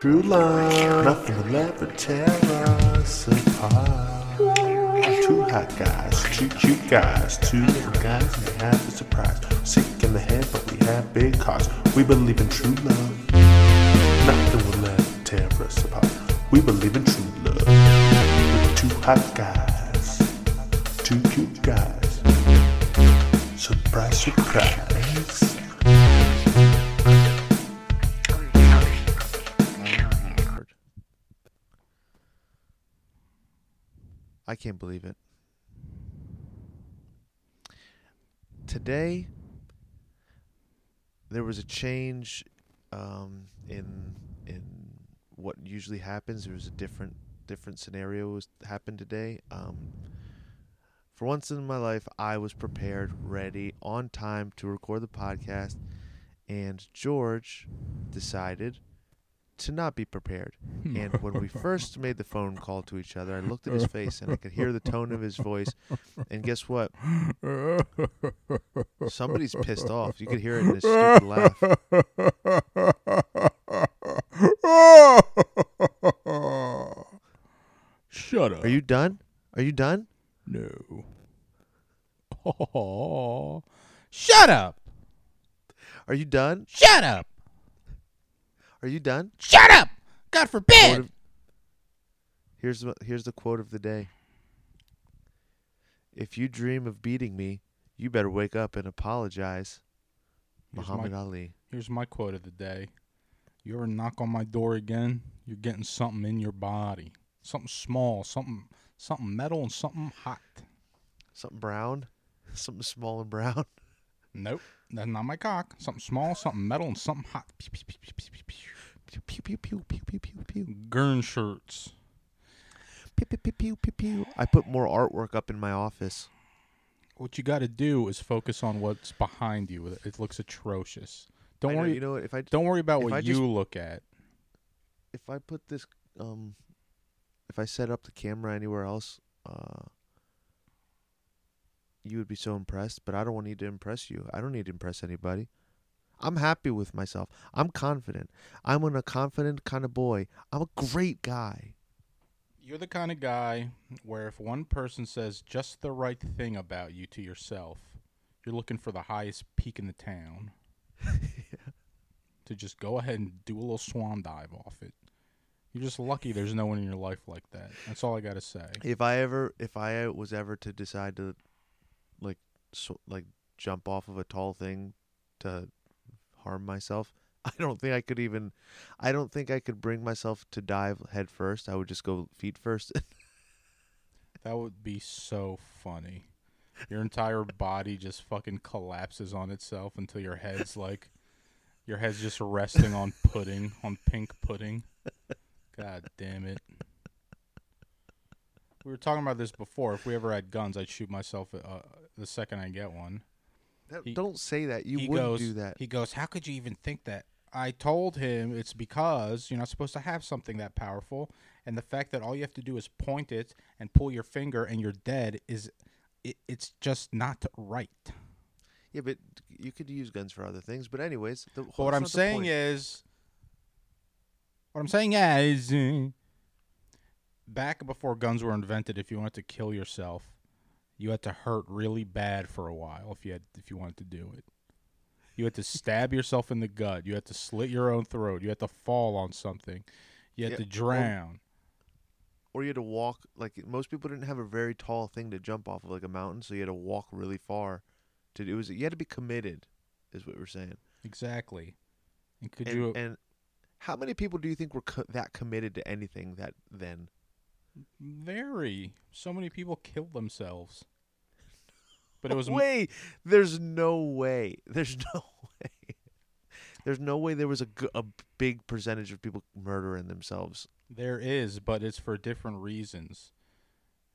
True love, nothing will ever tear us apart. Two hot guys, two cute guys, two little guys, and have a surprise. Sick in the head, but we have big hearts. We believe in true love. Nothing will ever tear us apart. We believe in true love. We're two hot guys, two cute guys. Surprise, surprise. Can't believe it. Today, there was a change um, in in what usually happens. There was a different different scenario happened today. Um, for once in my life, I was prepared, ready, on time to record the podcast, and George decided to not be prepared. And when we first made the phone call to each other, I looked at his face and I could hear the tone of his voice. And guess what? Somebody's pissed off. You could hear it in his stupid laugh. Shut up. Are you done? Are you done? No. Oh. Shut up. Are you done? Shut up. Are you done? Shut up. God forbid. of- here's the, here's the quote of the day. If you dream of beating me, you better wake up and apologize. Here's Muhammad my- Ali. Here's my quote of the day. You ever knock on my door again, you're getting something in your body. Something small, something something metal and something hot. Something brown, something small and brown. Nope. That's not my cock. Something small, something metal, and something hot. Pew, pew, pew, pew, pew, pew, Pew pew pew pew pew pew pew pew. Gurn shirts. pew pew pew pew pew pew. I put more artwork up in my office. What you got to do is focus on what's behind you. It looks atrocious. Don't I know, worry. you know what? If I don't worry about if what I you just- look at. if I put this um if I set up the camera anywhere else, uh you would be so impressed, but I don't need to impress you. I don't need to impress anybody. I'm happy with myself. I'm confident. I'm a confident kind of boy. I'm a great guy. You're the kind of guy where if one person says just the right thing about you to yourself, you're looking for the highest peak in the town. yeah. To just go ahead and do a little swan dive off it. You're just lucky there's no one in your life like that. That's all I got to say. If I ever if I was ever to decide to like so, like jump off of a tall thing to harm myself, I don't think I could even I don't think I could bring myself to dive head first. I would just go feet first. That would be so funny. Your entire body just fucking collapses on itself until your head's like your head's just resting on pudding, on pink pudding. God damn it. We were talking about this before. If we ever had guns, I'd shoot myself uh, the second I get one. That- He- don't say that. You he wouldn't goes, do that. He goes, "How could you even think that?" I told him it's because you're not supposed to have something that powerful, and the fact that all you have to do is point it and pull your finger and you're dead is, it, it's just not right. yeah, but you could use guns for other things. But anyways, the, But what I'm saying is, what I'm saying is, back before guns were invented, if you wanted to kill yourself, you had to hurt really bad for a while if you had if you wanted to do it. You had to stab yourself in the gut. You had to slit your own throat. You had to fall on something. You had Yeah, to drown. or you had to walk. Like most people didn't have a very tall thing to jump off of, like a mountain, so you had to walk really far. To do it was you had to be committed, is what we're saying. exactly. And could and, you? and how many people do you think were co- that committed to anything that then? Very. So many people killed themselves. But it was m- way. There's no way. There's no way. There's no way there was a, a big percentage of people murdering themselves. There is, but it's for different reasons.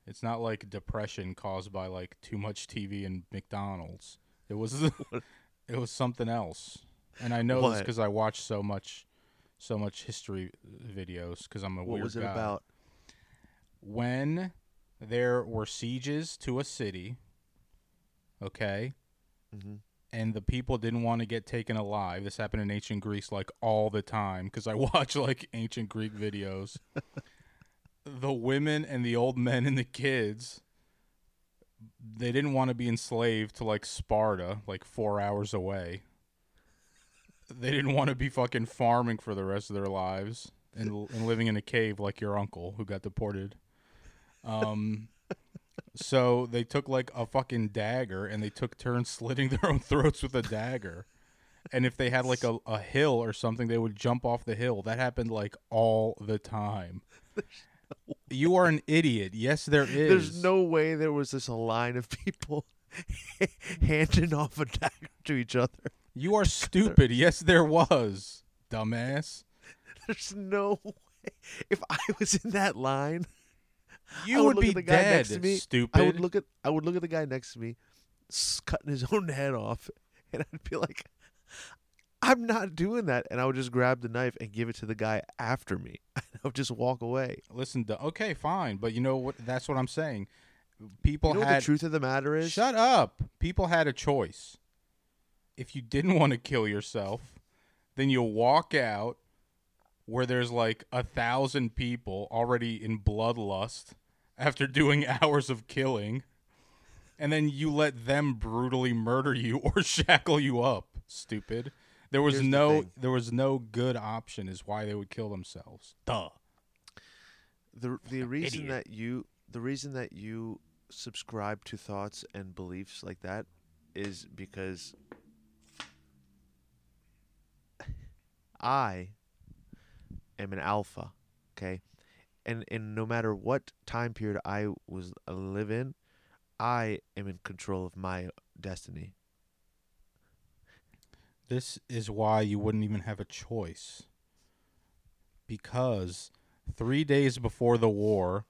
It's not like depression caused by like too much TV and McDonald's. It was it was something else. And I know this because I watch so much so much history videos because I'm a What weird was it guy. about? When there were sieges to a city, okay, hmm and the people didn't want to get taken alive. This happened in ancient Greece like all the time because I watch like ancient Greek videos. the women and the old men and the kids they didn't want to be enslaved to like Sparta, like 4 hours away. They didn't want to be fucking farming for the rest of their lives and, and living in a cave like your uncle who got deported. Um so they took like a fucking dagger and they took turns slitting their own throats with a dagger. And if they had like a, a hill or something, they would jump off the hill. That happened like all the time. You are an idiot. Yes, there is. There's no way there was this a line of people handing off a dagger to each other. You are stupid. Yes, there was. Dumbass. There's no way. If I was in that line, You would, look be at the guy dead, next to me. stupid. I would look at I would look at the guy next to me, cutting his own head off, and I'd be like, "I'm not doing that," and I would just grab the knife and give it to the guy after me. I would just walk away. Listen, to, okay, fine, but you know what? That's what I'm saying. People You know had the truth of the matter is? Shut up. People had a choice. If you didn't want to kill yourself, then you walk out where there's like a thousand people already in bloodlust after doing hours of killing, and then you let them brutally murder you or shackle you up. Stupid. There was Here's no thing. there was no good option is why they would kill themselves. Duh. the the reason idiot. that you the reason that you subscribe to thoughts and beliefs like that is because I am an alpha, okay? And and no matter what time period I was uh, live in, I am in control of my destiny. This is why you wouldn't even have a choice. Because three days before the war,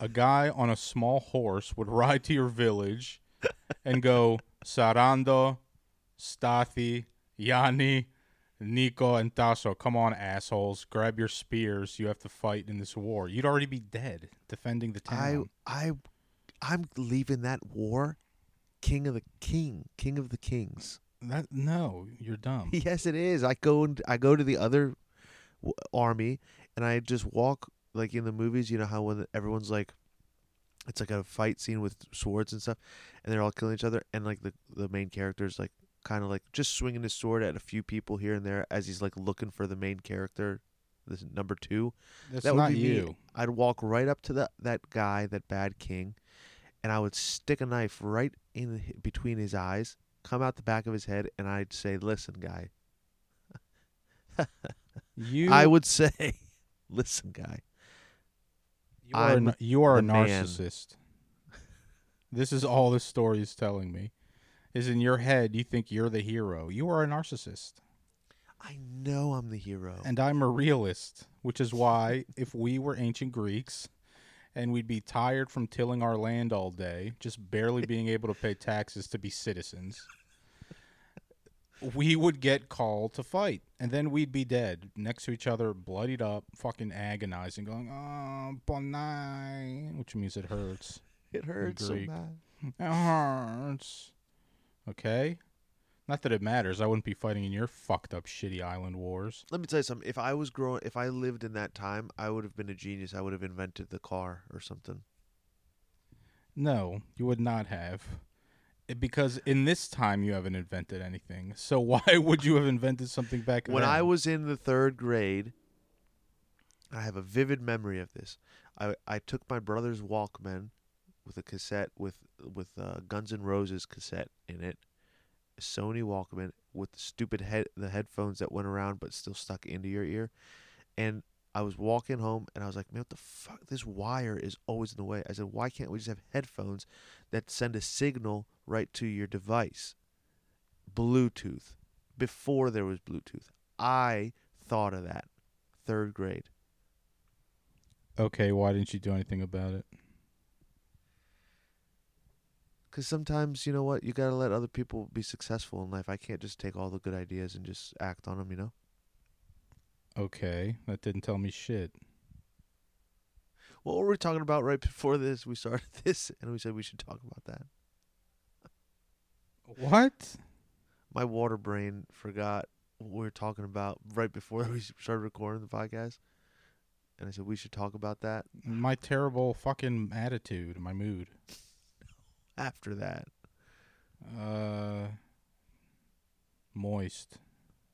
a guy on a small horse would ride to your village and go, Sarando, Stathi, Yanni, Nico, and Tasso, come on, assholes. Grab your spears. You have to fight in this war. You'd already be dead defending the I town. I I'm leaving that war king of the king, king of the kings. that, no, you're dumb. Yes, it is. I go and I go to the other w- army, and I just walk like in the movies. You know how when everyone's like, it's like a fight scene with swords and stuff, and they're all killing each other, and like the the main character's like kind of like just swinging his sword at a few people here and there as he's like looking for the main character, this number two. That's that would not be me. you. I'd walk right up to that that guy, that bad king, and I would stick a knife right in between his eyes, come out the back of his head, and I'd say, "Listen, guy." You I would say, "Listen, guy." You are, a, I'm you are a the narcissist. This is all this story is telling me. Is in your head you think you're the hero. You are a narcissist. I know I'm the hero. And I'm a realist, which is why if we were ancient Greeks and we'd be tired from tilling our land all day, just barely being able to pay taxes to be citizens, we would get called to fight. And then we'd be dead next to each other, bloodied up, fucking agonizing, going, oh, bonai, which means it hurts. it hurts so bad. It hurts. Okay? Not that it matters. I wouldn't be fighting in your fucked up, shitty island wars. Let me tell you something. If I was growing, if I lived in that time, I would have been a genius. I would have invented the car or something. No, you would not have. Because in this time you haven't invented anything. So why would you have invented something back When then? I was in the third grade, I have a vivid memory of this. I I took my brother's Walkman with a cassette with with uh, Guns N' Roses cassette in it, Sony Walkman with the stupid head the headphones that went around but still stuck into your ear, and I was walking home and I was like, man, what the fuck? This wire is always in the way. I said, why can't we just have headphones that send a signal right to your device? Bluetooth. Before there was Bluetooth. I thought of that. Third grade. Okay, why didn't you do anything about it? Because sometimes, you know what? You got to let other people be successful in life. I can't just take all the good ideas and just act on them, you know? Okay, that didn't tell me shit. What were we talking about right before this? We started this and we said we should talk about that. What? my water brain forgot what we were talking about right before we started recording the podcast, and I said we should talk about that My terrible fucking attitude, my mood. After that. Uh, moist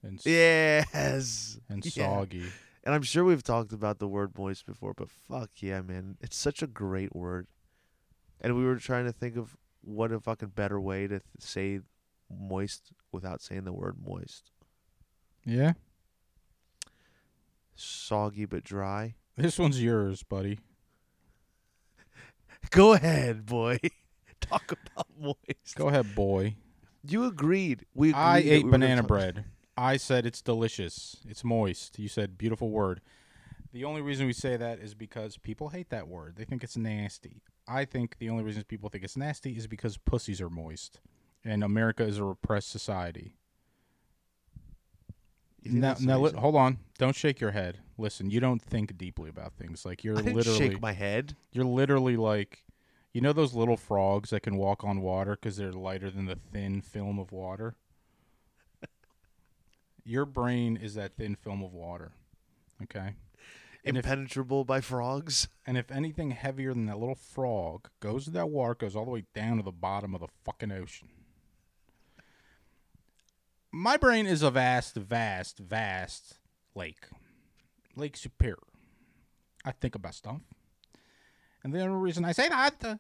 and Yes, and yeah. soggy. And I'm sure we've talked about the word moist before, but fuck yeah, man. It's such a great word. And we were trying to think of what a fucking better way to th- say moist without saying the word moist. Yeah, Soggy but dry. this one's yours, buddy. Go ahead, boy. Talk about moist. Go ahead, boy. You agreed. We agreed I ate we banana bread. I said it's delicious. It's moist. You said beautiful word. The only reason we say that is because people hate that word. They think it's nasty. I think the only reason people think it's nasty is because pussies are moist. And America is a repressed society. Now, now li- hold on. Don't shake your head. Listen, you don't think deeply about things. Like you're I didn't literally shake my head. you're literally like you know those little frogs that can walk on water because they're lighter than the thin film of water? Your brain is that thin film of water okay? And if, Impenetrable by frogs. and if anything heavier than that little frog goes to that water goes all the way down to the bottom of the fucking ocean. My brain is a vast vast vast lake. Lake superior. I think about stuff. And the only reason I say that uh,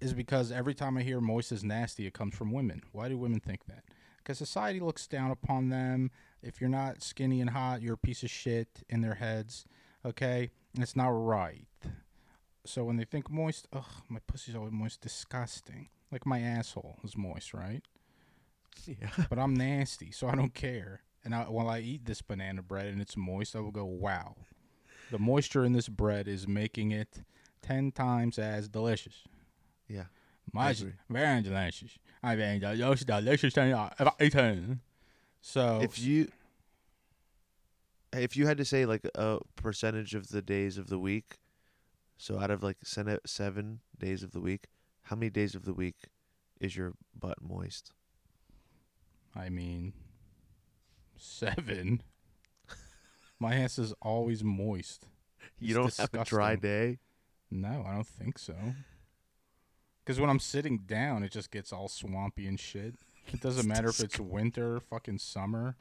is because every time I hear moist is nasty, it comes from women. Why do women think that? Because society looks down upon them. If you're not skinny and hot, you're a piece of shit in their heads. Okay? And it's not right. So when they think moist, ugh, my pussy's always moist, disgusting. Like my asshole is moist, right? Yeah. But I'm nasty, so I don't care. And I, while I eat this banana bread and it's moist, I will go, wow. The moisture in this bread is making it 10 times as delicious. Yeah. Much very delicious. I mean, the most delicious thing I've eaten. So, If you if you had to say like a percentage of the days of the week, so out of like seven days of the week, how many days of the week is your butt moist? I mean, seven. My ass is always moist. You It's don't have a dry day. No, I don't think so. Because when I'm sitting down, it just gets all swampy and shit. It doesn't matter if it's winter, fucking summer,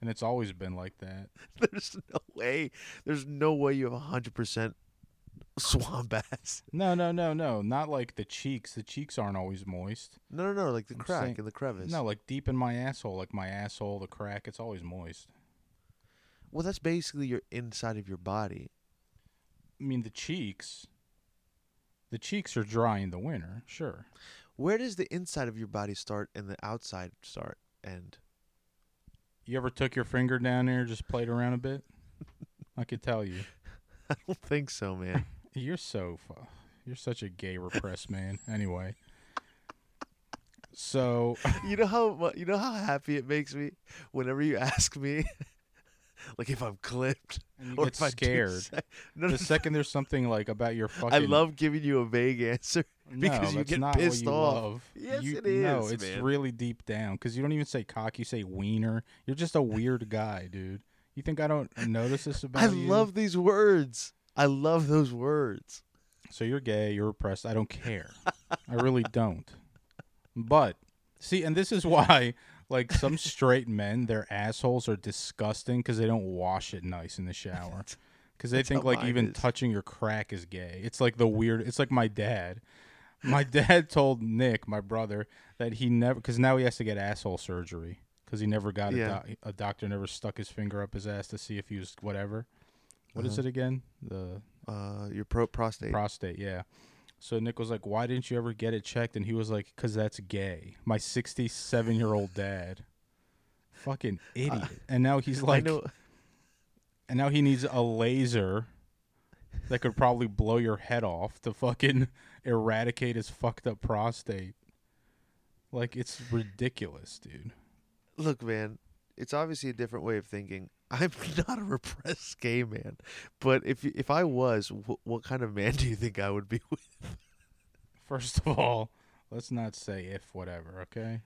and it's always been like that. There's no way. There's no way you have a hundred percent swamp ass. No, no, no, no, not like the cheeks. The cheeks aren't always moist. No, no, no. Like the I'm crack saying- and the crevice. No, like deep in my asshole, like my asshole, the crack, it's always moist. Well, that's basically your inside of your body. I mean, the cheeks, the cheeks are dry in the winter, sure. Where does the inside of your body start and the outside start end? You ever took your finger down there, just played around a bit? I could tell you. I don't think so, man. You're so fu- you're such a gay repressed man. Anyway, so you know how you know how happy it makes me whenever you ask me, like if I'm clipped or get if I scared. say- No, no, The second there's something like about your fucking I love giving you a vague answer. because no, you get pissed off. Love. Yes, You- it No, it's man. really deep down because you don't even say cock. You say wiener. You're just a weird guy, dude. You think I don't notice this about I you? love these words. I love those words. So you're gay, you're repressed. I don't care. I really don't. But see, and this is why, like some straight men, their assholes are disgusting because they don't wash it nice in the shower. Because they That's think how like mine even is. touching your crack is gay. It's like the weird. It's like my dad. My dad told Nick, my brother, that he never because now he has to get asshole surgery because he never got Yeah. a, doc, a doctor never stuck his finger up his ass to see if he was whatever. What is Uh-huh. it again? The Uh, your pro- prostate. prostate yeah so nick was like why didn't you ever get it checked and he was like because that's gay my 67 year old dad fucking idiot and now he's like know. and now he needs a laser that could probably blow your head off to fucking eradicate his fucked up prostate like it's ridiculous dude Look, man. It's obviously a different way of thinking. I'm not a repressed gay man, but if if I was, wh- what kind of man do you think I would be with? First of all, let's not say if whatever, okay?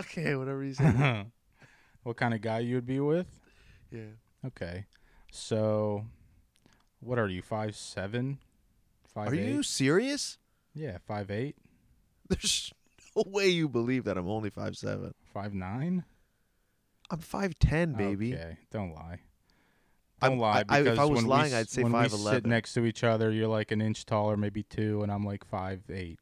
Okay, whatever you say. what kind of guy you would be with? yeah. Okay. So, what are you? Five seven? Five Are you serious? Yeah, five eight, There's no way you believe that I'm only five seven. five nine. I'm five ten, baby. Okay, don't lie. I'm- Don't lie. I- I- if I was we lying, s- I'd say five eleven. when we sit next to each other, you're like an inch taller, maybe two, and I'm like five eight.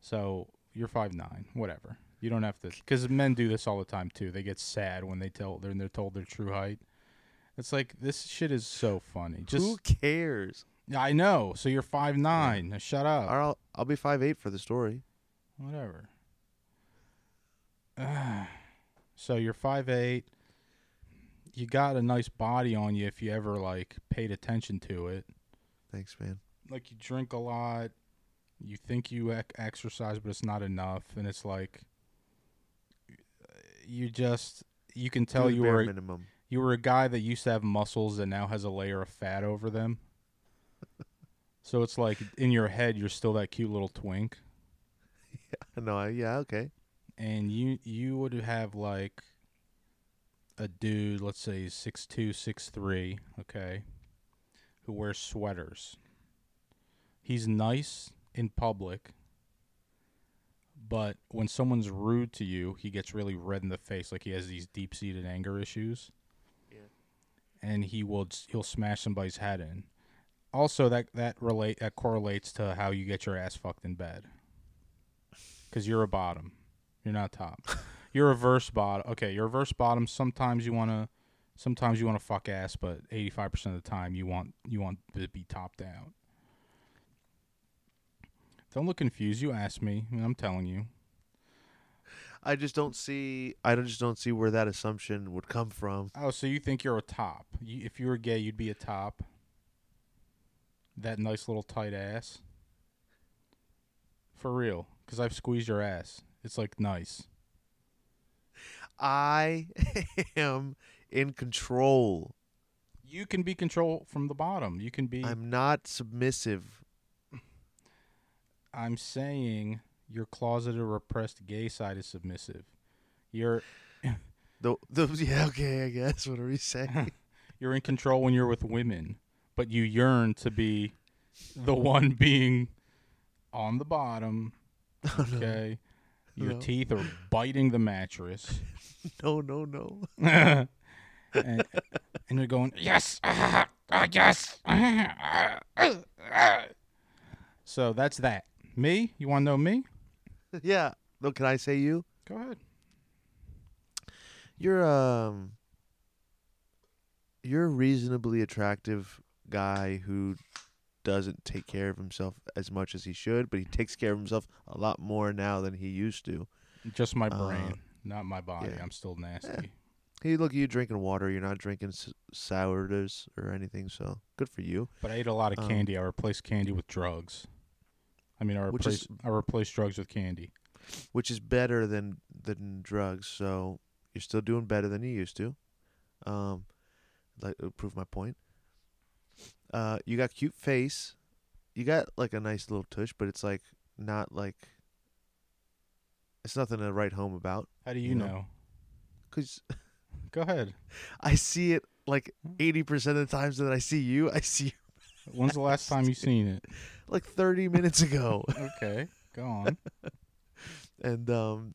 So you're five nine, whatever. You don't have to, because men do this all the time too. They get sad when they tell when they're told their true height. It's like this shit is so funny. Just Who cares? Yeah, I know. So you're five nine. Now Shut up. I'll I'll be five eight for the story. Whatever. so you're five eight. You got a nice body on you if you ever like paid attention to it. Thanks, man. Like you drink a lot. You think you ec- exercise, but it's not enough, and it's like you just you can tell you were minimum. you were a guy that used to have muscles and now has a layer of fat over them. so it's like in your head you're still that cute little twink. Yeah, No, I, yeah, okay. And you you would have like a dude, let's say six two, six three, okay, who wears sweaters. He's nice in public, but when someone's rude to you, he gets really red in the face, like he has these deep seated anger issues. Yeah. And he will he'll smash somebody's head in. Also, that that relate that correlates to how you get your ass fucked in bed. Because you're a bottom, you're not top. You're a reverse bottom. Okay, you're a reverse bottom. Sometimes you wanna, sometimes you wanna fuck ass, but eighty five percent of the time you want you want to be top down. Don't look confused. You asked me, and I'm telling you. I just don't see. I just don't see where that assumption would come from. Oh, so you think you're a top? You, if you were gay, you'd be a top. That nice little tight ass. For real, because I've squeezed your ass. It's like nice. I am in control. You can be control from the bottom. You can be. I'm, not submissive. I'm saying your closeted, repressed gay side is submissive. You're Though, those, yeah, okay, I guess. What are we saying? you're in control when you're with women, but you yearn to be the one being on the bottom. Okay. Your No. teeth are biting the mattress. no, no, no. and, and you're going, yes, ah, ah, yes. ah, ah, ah." so that's that. Me? You want to know me? yeah. No, can I say you? Go ahead. You're um. You're a reasonably attractive guy who doesn't take care of himself as much as he should, but he takes care of himself a lot more now than he used to. Just my Uh, brain, not my body. yeah. I'm still nasty. Hey, look, you drinking water. You're not drinking s- sourdoughs or anything, so good for you. But I ate a lot of Um, candy. I replaced candy with drugs. I mean, I replaced I replaced drugs with candy. which is better than than drugs. So you're still doing better than you used to. Um, like uh, prove my point. Uh, you got cute face. You got like a nice little tush, but it's like not like. It's nothing to write home about, How do you, You know? know? cause Go ahead. I see it like eighty percent of the times that I see you, I see you When's the last time you seen it? like thirty minutes ago, Okay, go on. and um,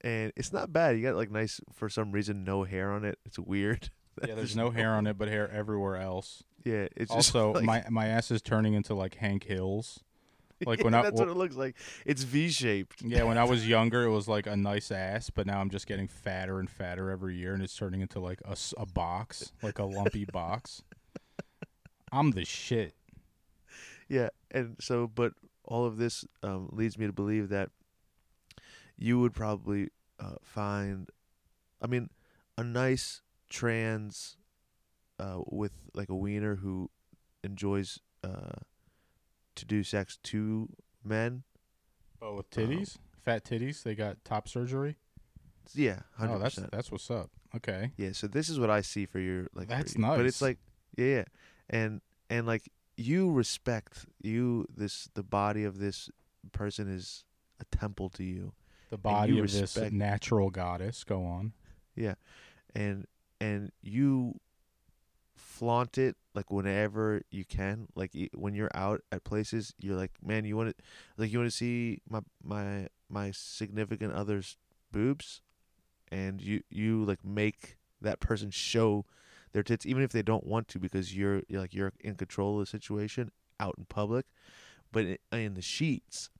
and it's not bad. You got like nice for some reason no hair on it. It's weird. Yeah, there's no hair on it, but hair everywhere else. Yeah, it's just Also, like, my my ass is turning into like Hank Hills. like when yeah, I- that's what it looks like. It's V shaped. Yeah, when I was younger, it was like a nice ass, but now I'm just getting fatter and fatter every year, and it's turning into like a, a box, like a lumpy box. I'm the shit. Yeah, and so, but all of this um, leads me to believe that you would probably uh, find, I mean, a nice trans uh, with like a wiener who enjoys uh, to do sex to men. Oh, with titties, fat titties. They got top surgery. Yeah, hundred Oh, that's that's what's up. Okay, Yeah, so this is what I see for your like. That's you. But it's like, yeah, yeah, and and like you respect you this the body of this person is a temple to you, The body you of this natural goddess. Go on. Yeah, and and you flaunt it like whenever you can. Like when you're out at places, you're like, man, you want to like you want to see my my my significant other's boobs, and you you like make that person show their tits, even if they don't want to, because you're, you're like you're in control of the situation out in public. But i- uh, in the sheets,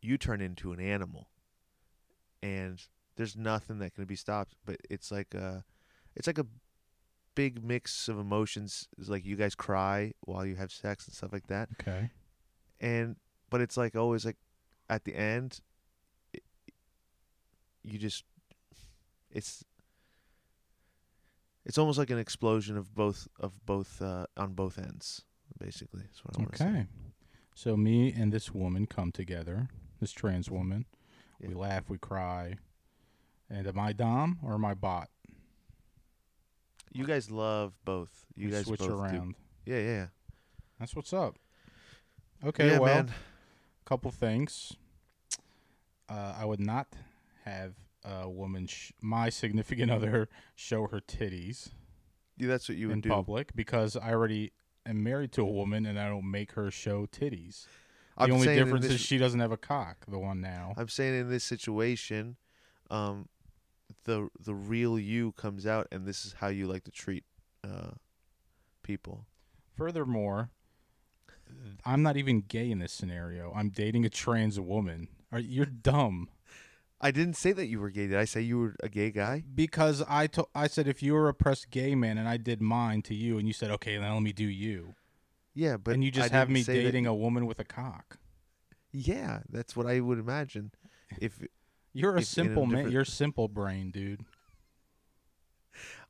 you turn into an animal, and there's nothing that can be stopped. But it's like a, it's like a big mix of emotions. It's like you guys cry while you have sex and stuff like that, Okay. and but it's like always like at the end, it, you just, it's. It's almost like an explosion of both of both uh, on both ends, basically. That's what I want to say. Okay. So me and this woman come together, this trans woman. We laugh, we cry. And am I Dom or am I bot? You guys love both. You We guys switch both do. around. Yeah, yeah, yeah. That's what's up. Okay, yeah, well, man. couple things. Uh, I would not have a woman, sh- my significant other, show her titties Yeah, that's what you would do in do. public because I already am married to a woman and I don't make her show titties. The I'm only difference this, is she doesn't have a cock. The one now. I'm saying in this situation, um, the the real you comes out, and this is how you like to treat uh, people. Furthermore, I'm not even gay in this scenario. I'm dating a trans woman. Are you're dumb? I didn't say that you were gay. Did I say you were a gay guy? Because I to- I said if you were a pressed gay man and I did mine to you and you said okay then let me do you Yeah, but and you I just have me say that- dating a woman with a cock. Yeah, that's what I would imagine. If You're a If in a simple man. You're simple brain, dude.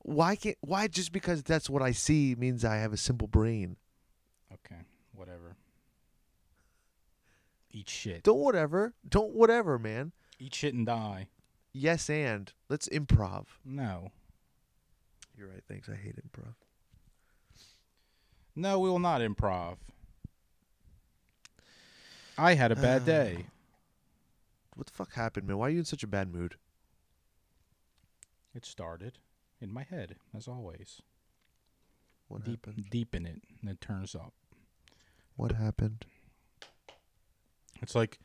why can't why just because that's what I see means I have a simple brain. Okay, whatever. Eat shit. Don't whatever. Don't whatever, man. Eat shit and die. Yes, and let's improv. No. You're right. Thanks. I hate improv. No, we will not improv. I had a bad day. What the fuck happened, man? Why are you in such a bad mood? It started in my head, as always. What deep, happened? deep in it, and it turns up. What happened? It's like,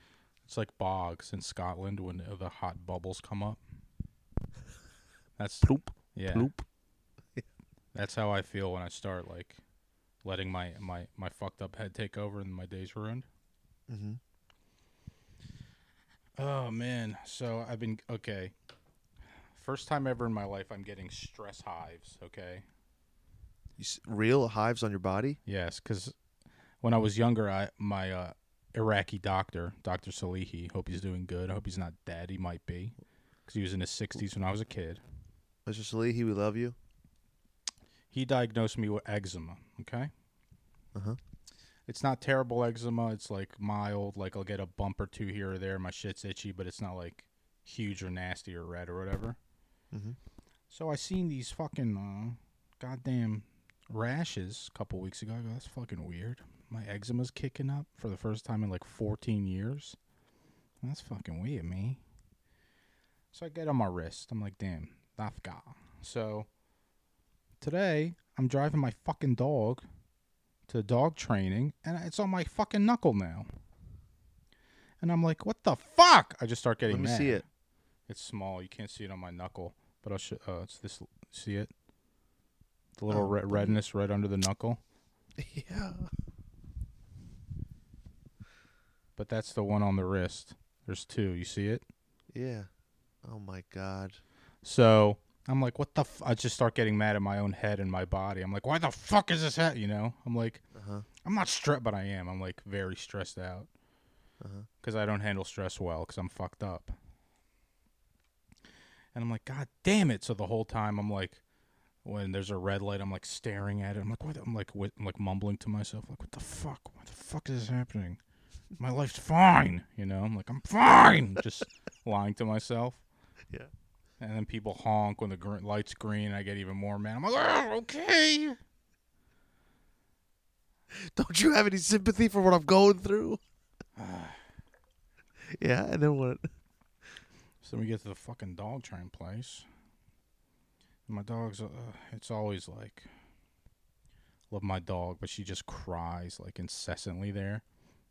it's like bogs in Scotland when the hot bubbles come up. That's Ploop. yeah. Ploop. That's how I feel when I start like letting my my my fucked up head take over and my day's ruined. Mm-hmm. Oh man, so I've been okay. First time ever in my life, I'm getting stress hives. Okay. You s- real hives on your body? Yes, because when I was younger, I my uh, Iraqi doctor, Doctor Salihi, hope he's doing good. I hope he's not dead. He might be, because he was in his 60s when I was a kid. Mr. Salihi, we love you. He diagnosed me with eczema. Okay. Uh huh. It's not terrible eczema. It's like mild. Like I'll get a bump or two here or there. My shit's itchy, but it's not like huge or nasty or red or whatever. Mm-hmm. So I seen these fucking uh, goddamn rashes a couple weeks ago. I go, that's fucking weird. My eczema's kicking up for the first time in like 14 years. That's fucking weird, me. So I get on my wrist. I'm like, damn, that's got. So today I'm driving my fucking dog to dog training, and it's on my fucking knuckle now. And I'm like, what the fuck? I just start getting Let me mad. see it. It's small. You can't see it on my knuckle, but I'll show. Uh, it's this. See it? The little Oh, red redness right under the knuckle. Yeah. But that's the one on the wrist. There's two. You see it? Yeah. Oh my God. So I'm like, what the? F-? I just start getting mad at my own head and my body. I'm like, why the fuck is this hat? You know? I'm like, Uh huh. I'm not stressed, but I am. I'm like very stressed out Uh huh. because I don't handle stress well because I'm fucked up. And I'm like, God damn it! So the whole time I'm like, when there's a red light, I'm like staring at it. I'm like, what? I'm like, what? I'm like mumbling to myself, like, what the fuck? What the fuck is happening? My life's fine, you know. I'm like, I'm fine, just lying to myself. Yeah. And then people honk when the gr- light's green. I get even more mad. I'm like, oh, okay. Don't you have any sympathy for what I'm going through? Yeah, and then what? So then we get to the fucking dog train place. And my dog's, uh, it's always like, love my dog, but she just cries like incessantly there.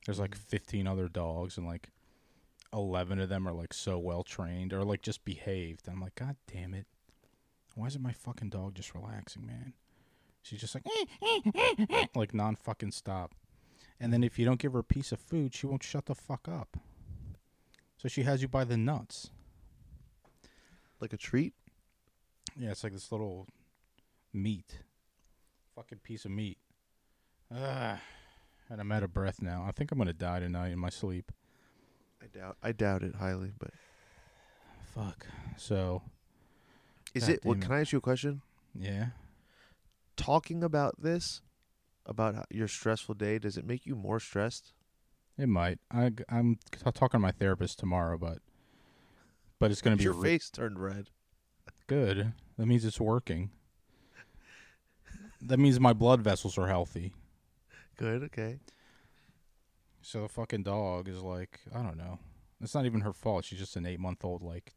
There's like 15 other dogs, and like 11 of them are like so well trained or like just behaved. I'm like, God damn it. Why isn't my fucking dog just relaxing, man? She's just like, like non fucking stop. And then if you don't give her a piece of food, she won't shut the fuck up. So she has you by the nuts. Like a treat? Yeah, it's like this little meat. Fucking piece of meat. Ah, and I'm out of breath now. I think I'm gonna die tonight in my sleep. I doubt. I doubt it highly. But Fuck. So, is God it? Well, can I ask you a question? yeah. Talking about this, about your stressful day, does it make you more stressed? It might. I, I'm talking to my therapist tomorrow, but but it's gonna be Your re- face turned red. good. That means it's working. That means my blood vessels are healthy. Good. Okay. So the fucking dog is like, I don't know. It's not even her fault. She's just an eight month old like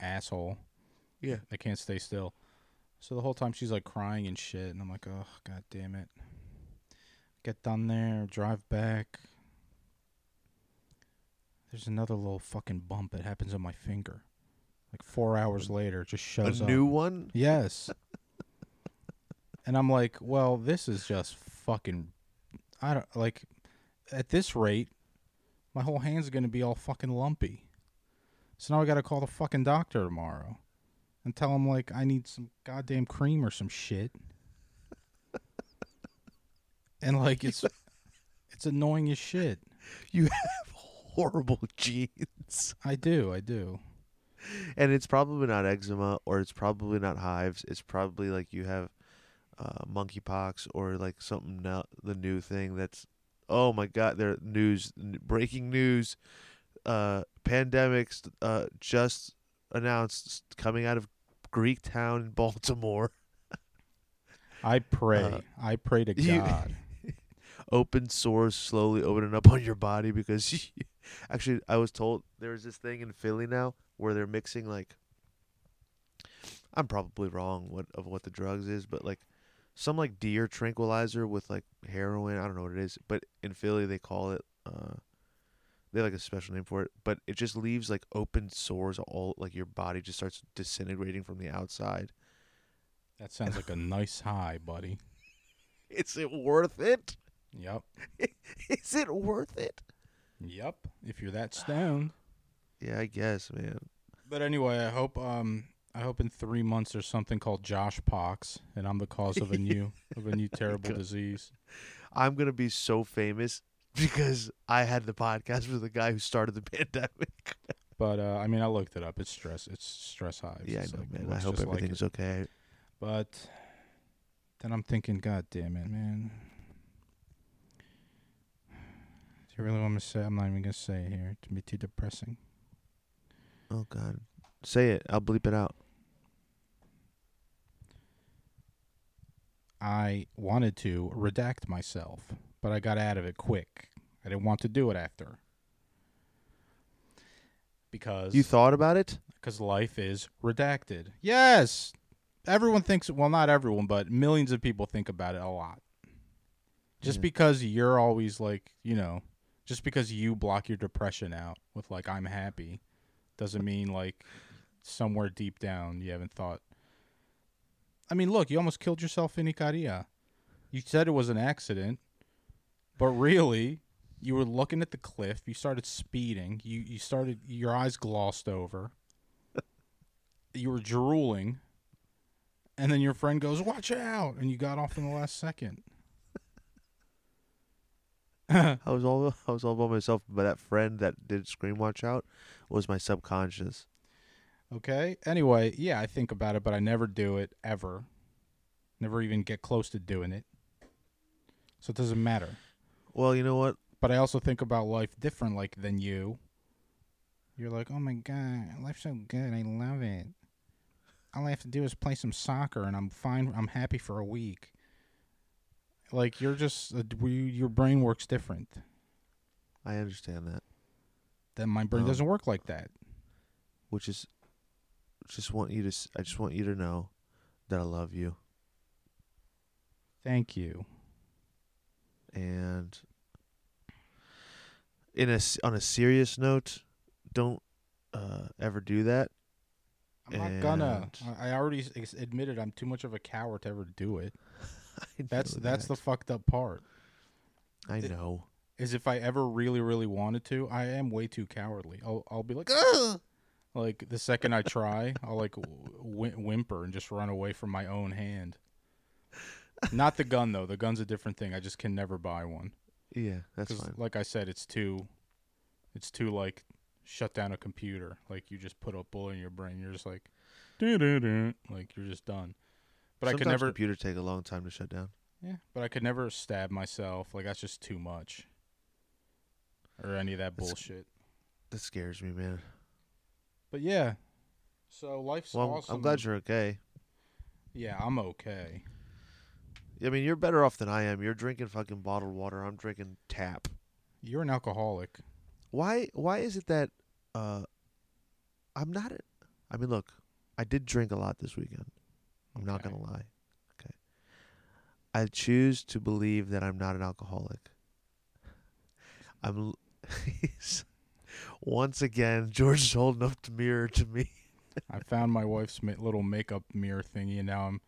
asshole. Yeah. They can't stay still. So the whole time she's like crying and shit, and I'm like, oh god damn it. Get done there, drive back. There's another little fucking bump that happens on my finger. Like four hours later, it just A shows up. new one. Yes. and I'm like, well, this is just fucking. I don't like. At this rate, my whole hand's gonna be all fucking lumpy. So now I gotta call the fucking doctor tomorrow, and tell him like I need some goddamn cream or some shit. and like it's, it's annoying as shit. You have horrible genes, I do, I do. and it's probably not eczema, or it's probably not hives. It's probably like you have uh, monkeypox, or like something now the new thing that's. Oh my God! There news, breaking news. Uh, pandemics uh, just announced coming out of Greek town in Baltimore. I pray, Uh, I pray to you- God. open sores slowly opening up on your body because actually I was told there's this thing in Philly now where they're mixing like I'm probably wrong what of what the drugs is, but like some like deer tranquilizer with like heroin, I don't know what it is, but in Philly they call it uh they like a special name for it, but it just leaves like open sores all like your body just starts disintegrating from the outside. That sounds like a nice high, buddy. Is it worth it? Yep. Is it worth it? Yep. If you're that stoned. Yeah, I guess, man. But anyway, I hope um I hope in three months there's something called Josh Pox, and I'm the cause of a new of a new terrible disease. I'm gonna be so famous because I had the podcast with the guy who started the pandemic. But uh, I mean, I looked it up. It's stress. It's stress hives. yeah, I know, like- man. I hope just like everything's okay. But then I'm thinking, God damn it, man. Do you really want me to say? I'm not even gonna say it here. To be too depressing. Oh God, say it. I'll bleep it out. I wanted to redact myself, but I got out of it quick. I didn't want to do it after. Because You thought about it? because life is redacted. Yes. Everyone thinks well not everyone, but millions of people think about it a lot. Just Yeah. because you're always like, you know, just because you block your depression out with like I'm happy doesn't mean like somewhere deep down you haven't thought I mean, look, you almost killed yourself in Icaria. You said it was an accident, but really, you were looking at the cliff. You started speeding. You you started your eyes glossed over. you were drooling, and then your friend goes, "Watch out!" and you got off in the last second. I was all I was all by myself, but that friend that did scream watch out was my subconscious. Okay. Anyway, yeah, I think about it, but I never do it ever. Never even get close to doing it. So it doesn't matter. Well, you know what? But I also think about life different like than you. You're like, "Oh my god, life's so good. I love it. All I have to do is play some soccer and I'm fine. I'm happy for a week." Like you're just uh, we, your brain works different. I understand that. Then my brain Um, doesn't work like that. which is just want you to s- I just want you to know that I love you Thank you. and in a s- on a serious note, don't uh, ever do that. I'm not gonna. I already admitted I'm too much of a coward to ever do it. That's know that's the fucked up part. I know. Is if I ever really really wanted to, I am way too cowardly. I'll I'll be like, Ugh! Like the second I try, I'll like w- whimper and just run away from my own hand. Not the gun though. The gun's a different thing. I just can never buy one. Yeah, that's fine. like I said, it's too, it's too like shut down a computer. Like you just put a bullet in your brain. You're just like, doo-doo-doo. like you're just done. But I could Sometimes never, computers take a long time to shut down. yeah. But I could never stab myself. Like that's just too much. Or any of that That's- bullshit. That scares me, man. But yeah. So life's Well, awesome. I'm glad you're okay. Yeah, I'm okay. I mean, you're better off than I am. You're drinking fucking bottled water. I'm drinking tap. You're an alcoholic. Why? Why is it that uh, I'm not? A, I mean, look, I did drink a lot this weekend. I'm not gonna lie. Okay. I choose to believe that I'm not an alcoholic. I'm. Once again, George is holding up the mirror to me. I found my wife's little makeup mirror thingy, and now I'm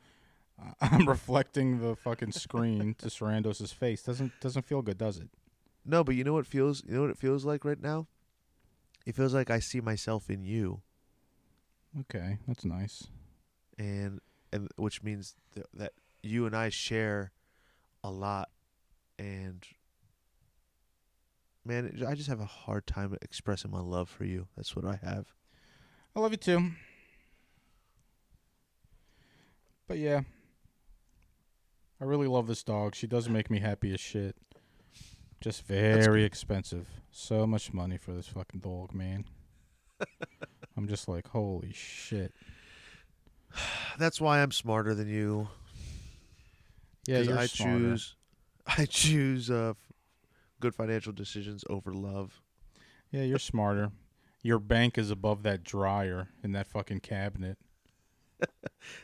I'm reflecting the fucking screen to Sarandos's face. Doesn't doesn't feel good, does it? No, but you know what feels? You know what it feels like right now? It feels like I see myself in you, Okay, that's nice. and and which means th- that you and I share a lot, and man, I just have a hard time expressing my love for you. That's what I have. I love you too. But yeah, I really love this dog. She does make me happy as shit. Just very expensive. So much money for this fucking dog, man. I'm just like, holy shit. That's why I'm smarter than you. Yeah, you're I smarter. choose, I choose uh, good financial decisions over love. Yeah, you're smarter. Your bank is above that dryer in that fucking cabinet.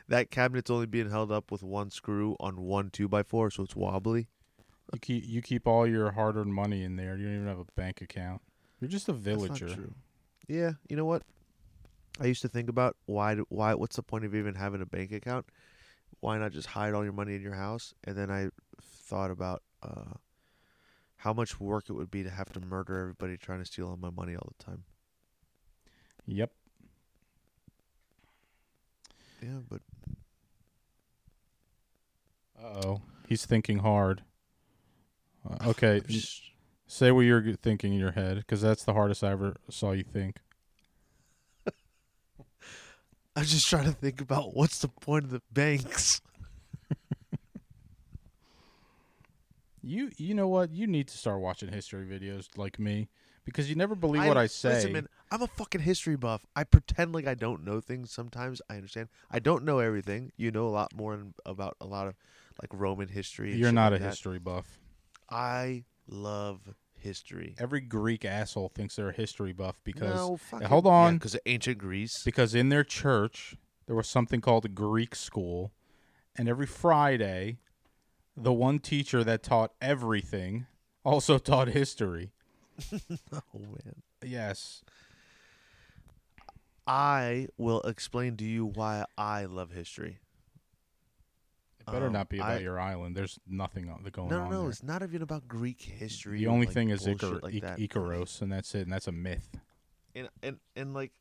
That cabinet's only being held up with one screw on one two by four, so it's wobbly. You keep you keep all your hard-earned money in there. You don't even have a bank account. You're just a villager. true. Yeah, you know what? I used to think about why do- why what's the point of even having a bank account? Why not just hide all your money in your house? And then I thought about uh, how much work it would be to have to murder everybody trying to steal all my money all the time. Yep. Yeah, but Uh oh. He's thinking hard. Uh, okay, just- say what you're thinking in your head, because that's the hardest I ever saw you think. I'm just trying to think about what's the point of the banks. You you know what? You need to start watching history videos like me, because you never believe what I say. Listen, man, I'm a fucking history buff. I pretend like I don't know things sometimes. I understand. I don't know everything. You know a lot more about a lot of like Roman history. You're not like a that. history buff. I love history. Every Greek asshole thinks they're a history buff because no, hold on. because of ancient Greece. because in their church there was something called a Greek school, and every Friday, the one teacher that taught everything also taught history. oh man, Yes, I will explain to you why I love history. it better Um, not be about I- your island. There's nothing on, going No, on no, no. It's not even about Greek history. The only like, thing is Icar- like I- Icaros, and that's it. And that's a myth. and and and like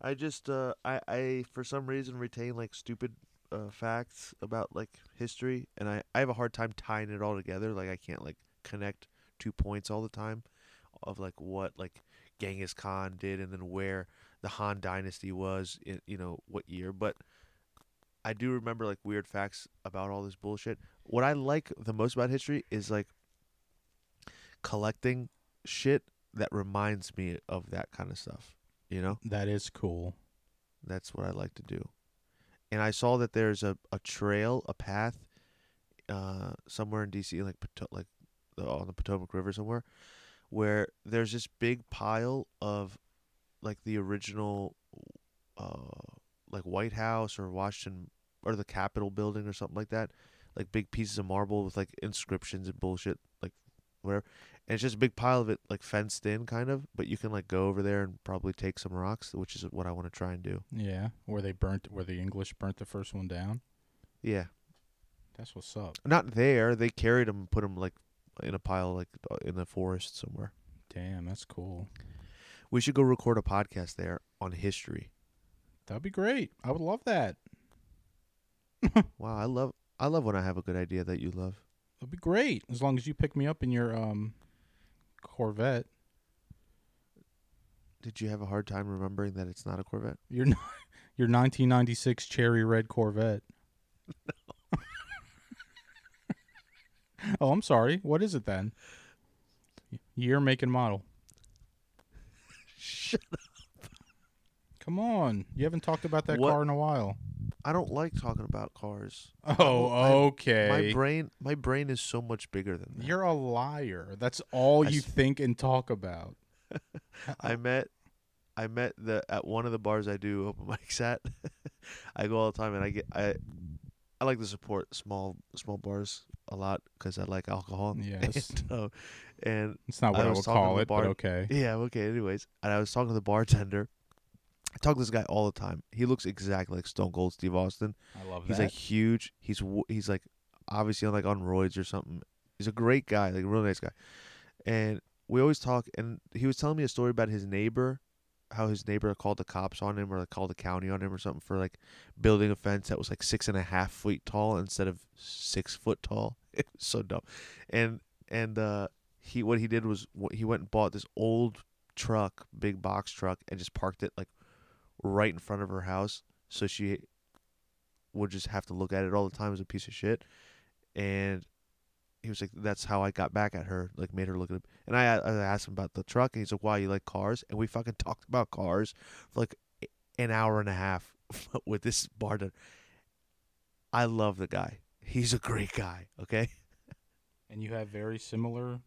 I just uh I I for some reason retain like stupid uh facts about like history and I I have a hard time tying it all together like I can't like connect two points all the time of like what like Genghis Khan did and then where the Han dynasty was in you know what year but I do remember like weird facts about all this bullshit. What I like the most about history is like collecting shit that reminds me of that kind of stuff. You know, That is cool. that's what I like to do. And I saw that there's a, a trail, a path, uh, somewhere in DC, like like on the Potomac River somewhere, where there's this big pile of like the original uh like White House or Washington or the Capitol building or something like that. Like big pieces of marble with like inscriptions and bullshit, like whatever. And it's just a big pile of it like fenced in kind of, but you can like go over there and probably take some rocks, which is what I want to try and do. Yeah, where they burnt, where the English burnt the first one down. Yeah. That's what's up. Not there. They carried them and put them like in a pile like in the forest somewhere. Damn, that's cool. We should go record a podcast there on history. That'd be great. I would love that. Wow, I love I love when I have a good idea that you love. That'd be great as long as you pick me up in your um Corvette. Did you have a hard time remembering that it's not a Corvette? Your your 1996 cherry red Corvette. oh, I'm sorry. What is it then? Year, make, and model. Shut Come on, you haven't talked about that What- car in a while. I don't like talking about cars. Oh, I- okay. My brain my brain is so much bigger than that. You're a liar. That's all I you s- think and talk about. I met I met the at one of the bars I do open mics at. I go all the time and I get I I like to support small small bars a lot because I like alcohol. Yes. And, uh, and It's not what I, was would call it, bar- but okay. yeah, okay. Anyways, and I was talking to the bartender. I talk to this guy all the time. He looks exactly like Stone Cold Steve Austin. I love He's that. He's like huge. He's he's like obviously on like on roids or something. He's a great guy, like a real nice guy. And we always talk. And he was telling me a story about his neighbor, how his neighbor called the cops on him or like called the county on him or something for like building a fence that was like six and a half feet tall instead of six foot tall. It was so dumb. And and uh, he what he did was he went and bought this old truck, big box truck, and just parked it like right in front of her house, so she would just have to look at it all the time as a piece of shit. And he was like, "That's how I got back at her. Like, made her look at him." And I, I asked him about the truck, and he's like, "Why you like cars?" And we fucking talked about cars for like an hour and a half with this bartender. I love the guy. He's a great guy. Okay. and you have very similar,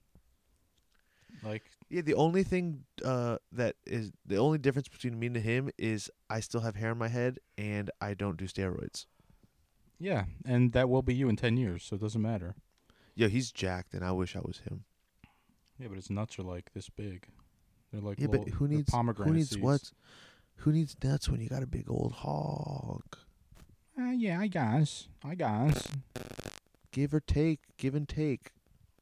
like, Yeah, the only thing uh, that is the only difference between me and him is I still have hair on my head and I don't do steroids. yeah, and that will be you in 10 years, so it doesn't matter. Yeah, he's jacked, and I wish I was him. Yeah, but his nuts are like this big. They're like Yeah, little, but who they're needs who pomegranate needs seeds. what? Who needs nuts when you got a big old hog? Uh, yeah, I guess. I guess. Give or take, give and take.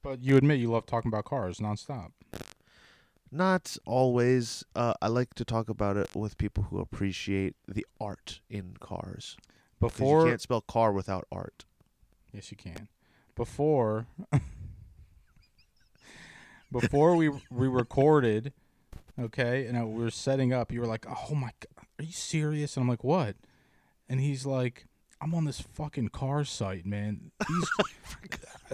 But you admit you love talking about cars nonstop. Not always. Uh, I like to talk about it with people who appreciate the art in cars. Before you can't spell car without art. Yes, you can. Before before we we recorded, okay, and uh, we were setting up, you were like, "Oh my god, are you serious?" And I'm like, "What?" And he's like, "I'm on this fucking car site, man. These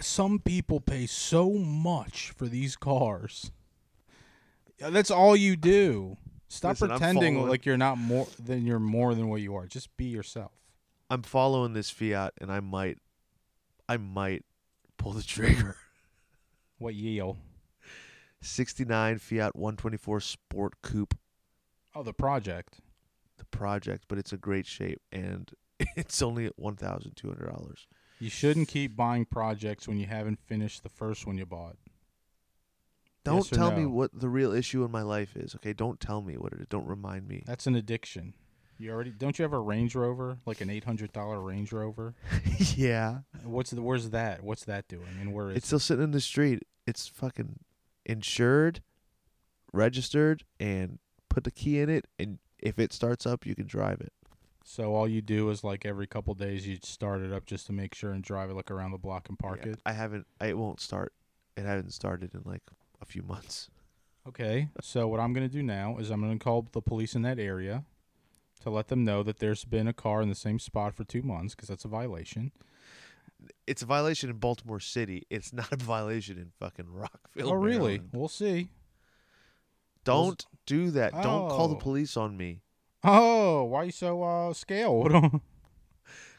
some people pay so much for these cars. That's all you do. Stop Listen, pretending like you're not more than you're more than what you are. Just be yourself." I'm following this Fiat, and I might, I might pull the trigger. What yield? 69 Fiat 124 Sport Coupe, Oh, the project. the project, but it's a great shape, and it's only at one thousand two hundred dollars. You shouldn't keep buying projects when you haven't finished the first one you bought. Don't Yes tell me what the real issue in my life is. Okay, don't tell me what it is. Don't remind me. That's an addiction. You already don't you have a Range Rover, like an eight hundred dollar Range Rover? yeah, What's the where's that? What's that doing? And where is it's still sitting in the street. It's fucking insured, registered, and put the key in it. And if it starts up, you can drive it. So all you do is like every couple days you start it up just to make sure and drive it like around the block and park Yeah, it. I haven't. I, it won't start. It hasn't started in like a few months. Okay. So what I'm gonna do now is I'm gonna call the police in that area to let them know that there's been a car in the same spot for two months because that's a violation. It's a violation in Baltimore City. It's not a violation in fucking Rockville. oh really? Maryland. We'll see. Don't do that. Don't call the Oh. police on me. Oh, why you so uh scale? What on-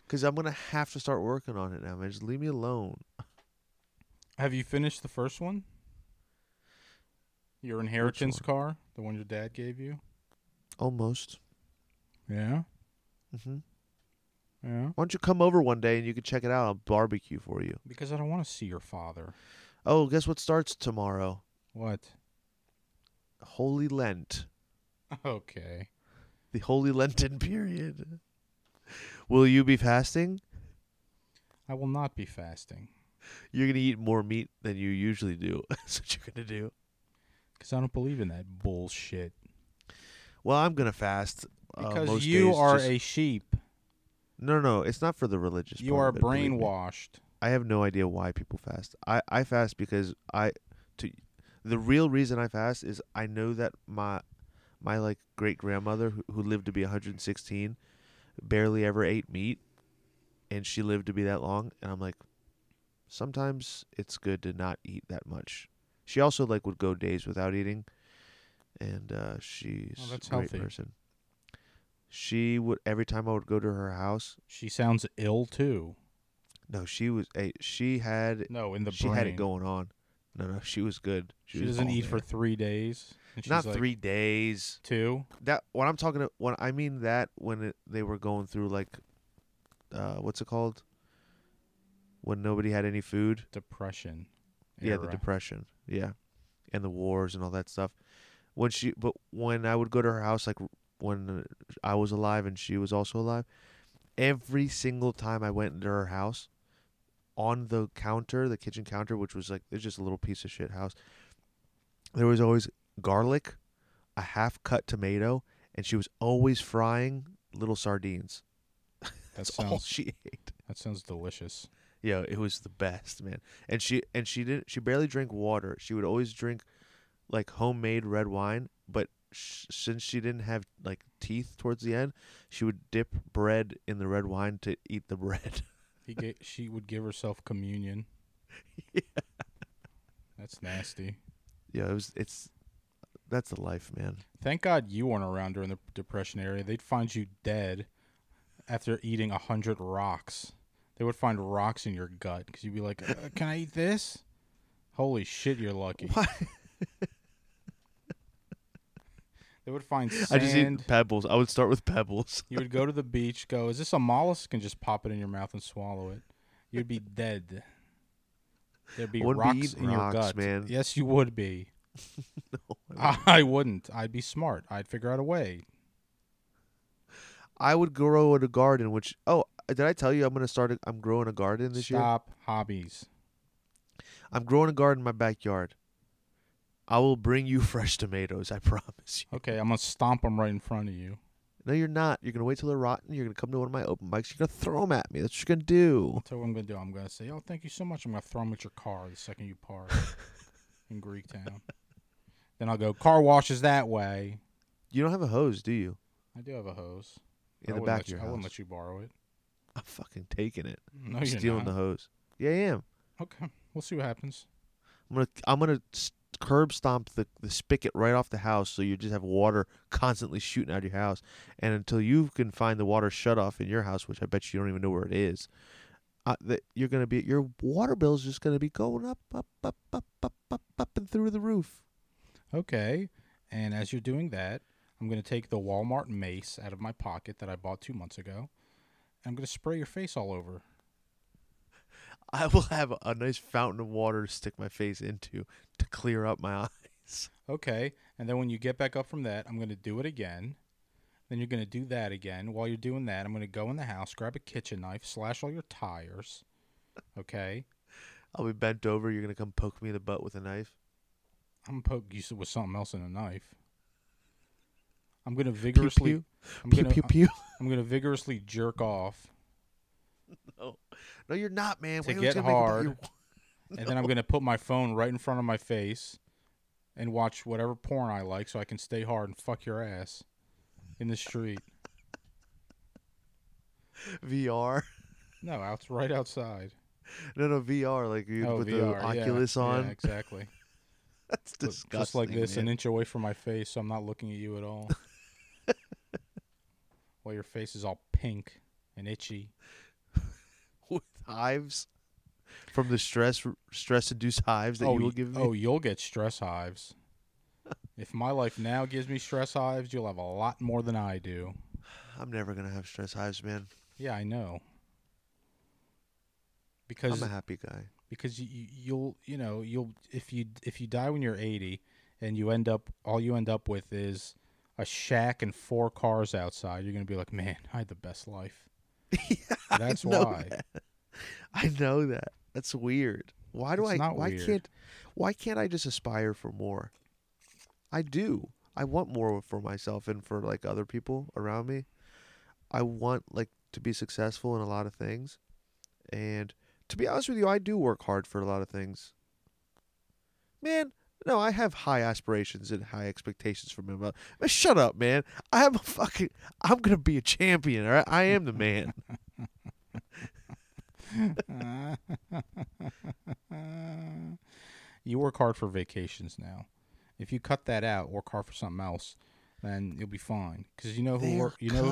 Because I'm gonna have to start working on it now, man. Just leave me alone. Have you finished the first one? Your inheritance one? car, the one your dad gave you. Almost. Yeah. Hmm Yeah. Why don't you come over one day and you can check it out? I'll barbecue for you. Because I don't want to see your father. Oh, guess what starts tomorrow? What? Holy Lent. Okay. The Holy Lenten period. Will you be fasting? I will not be fasting You're gonna eat more meat than you usually do. That's what you're gonna do. because I don't believe in that bullshit. Well, I'm gonna fast. uh, Because you days are just- a sheep. no, no. It's not for the religious. You are it, brainwashed. I have no idea why people fast. I, I fast because I to the real reason I fast is I know that my my like great grandmother who, who lived to be 116 barely ever ate meat and she lived to be that long and I'm like sometimes it's good to not eat that much. She also like would go days without eating and uh she's Oh, a great healthy. person. She would every time I would go to her house. She sounds ill too. No, she was a she had No, in the she brain. had it going on. No, no, she was good. She, was doesn't eat for three days. Not like, three days. Two. That when I'm talking to when I mean that when it, they were going through like, uh, what's it called? When nobody had any food. Depression. Yeah, the depression. Yeah, and the wars and all that stuff. When she, but when I would go to her house, like when I was alive and she was also alive, every single time I went into her house, on the counter, the kitchen counter, which was like it's just a little piece of shit house, there was always garlic, a half cut tomato, and she was always frying little sardines. That That's all sounds she ate. that sounds delicious. Yeah, it was the best, man. And she and she didn't she barely drank water. She would always drink like homemade red wine, but sh- since she didn't have like teeth towards the end, she would dip bread in the red wine to eat the bread. He she would give herself communion. yeah. That's nasty. yeah, it was it's that's the life, man. Thank God you weren't around during the depression era. They'd find you dead after eating a hundred rocks. They would find rocks in your gut because you'd be like, uh, "Can I eat this?" Holy shit, you're lucky. They would find I just eat pebbles. I would start with pebbles. you would go to the beach, go, "Is this a mollusk?" and just pop it in your mouth and swallow it. You'd be dead. There'd be wouldn't be rocks in your gut. man. Yes, you would be. I I wouldn't. I'd be smart. I'd figure out a way. I would grow in a garden. Which oh, did I tell you I'm gonna start? A, I'm growing a garden this year. Stop hobbies. I'm growing a garden in my backyard. I will bring you fresh tomatoes. I promise you. Okay, I'm gonna stomp them right in front of you. No, you're not. You're gonna wait till they're rotten. You're gonna come to one of my open mics. You're gonna throw them at me. That's what you're gonna do. I'll tell you what I'm gonna do. I'm gonna say, "Oh, thank you so much." I'm gonna throw them at your car the second you park in Greektown. Then I'll go. Car washes that way. You don't have a hose, do you? I do have a hose. In I the back of you, your I wouldn't let you borrow it. I'm fucking taking it. No, I'm you're stealing not. the hose. Yeah, I am. Okay, we'll see what happens. I'm gonna I'm gonna curb stomp the the spigot right off the house, so you just have water constantly shooting out of your house. And until you can find the water shut off in your house, which I bet you don't even know where it is, uh, that you're gonna be your water bill's just gonna be going up, up, up, up, up, up, up, and through the roof. Okay, and as you're doing that, I'm gonna take the Walmart mace out of my pocket that I bought two months ago. And I'm gonna spray your face all over. I will have a, nice fountain of water to stick my face into to clear up my eyes. Okay, and then when you get back up from that, I'm gonna do it again. Then you're gonna do that again. While you're doing that, I'm gonna go in the house, grab a kitchen knife, slash all your tires. Okay, I'll be bent over. You're gonna come poke me in the butt with a knife. I'm gonna poke you with something else than a knife. I'm gonna vigorously. pew. I'm Pew gonna. pew uh, pew. I'm gonna vigorously jerk off, No, no, you're not, man. To Wait, get it's gonna make it about hard, your- and then I'm gonna put my phone right in front of my face, and watch whatever porn I like, so I can stay hard and fuck your ass in the street. VR. No, out right outside. No, no, VR. Like you oh, put VR, the yeah, Oculus on. Yeah, exactly. That's disgusting. Just like this, an inch away from my face, so I'm not looking at you at all. While your face is all pink and itchy. with hives from the stress stress induced hives that oh, you will give me. oh, you'll get stress hives. If my life now gives me stress hives, you'll have a lot more than I do. I'm never gonna have stress hives, man. Yeah, I know. Because I'm a happy guy. Because you, you- you'll you know you'll if you if you die when you're 80 and you end up all you end up with is a shack and four cars outside you're gonna be like man i had the best life yeah, that's I why that. I know that. That's weird. Why do It's I? not why weird. can't? Why can't I just aspire for more? I do. I want more for myself and for like other people around me. I want like to be successful in a lot of things, and to be honest with you, I do work hard for a lot of things. Man, no, I have high aspirations and high expectations for me. But shut up, man. I have a fucking. I'm gonna be a champion. All right, I am the man. you work hard for vacations now if you cut that out work hard for something else then you'll be fine because you know who They're work you know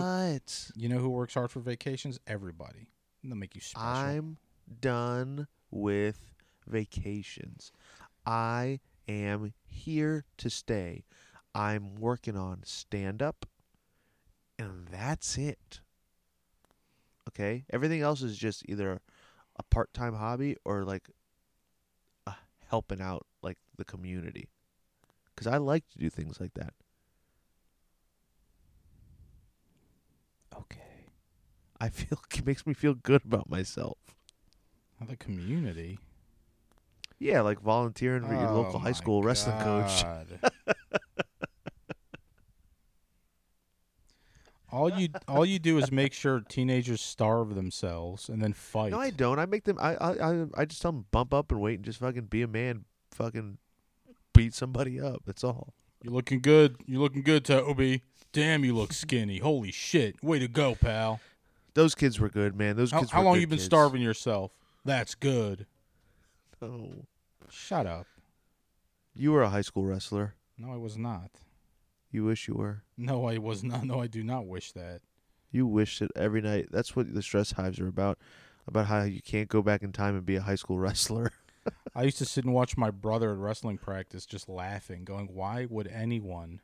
you know who works hard for vacations everybody they'll make you special I'm done with vacations. I am here to stay. I'm working on stand up, and that's it. Okay? Everything else is just either a part time hobby or like uh, helping out like the community. Because I like to do things like that. okay I feel it makes me feel good about myself. The community Yeah, like volunteering for your Oh local high my school wrestling coach. God. all you all you do is make sure teenagers starve themselves and then fight. No, I don't. I make them. I, I, I, I just tell them bump up and wait and just fucking be a man. Fucking beat somebody up. That's all. You're looking good. You're looking good, Toby. Damn, you look skinny. Holy shit. Way to go, pal. Those kids were good, man. Those How, kids. how were long good you been kids. starving yourself? That's good. No, Shut up. you were a high school wrestler. No, I was not. You wish you were. No, I was not. No, I do not wish that. You wish it every night. That's what the stress hives are about. About how you can't go back in time and be a high school wrestler. I used to sit and watch my brother at wrestling practice just laughing, going, Why would anyone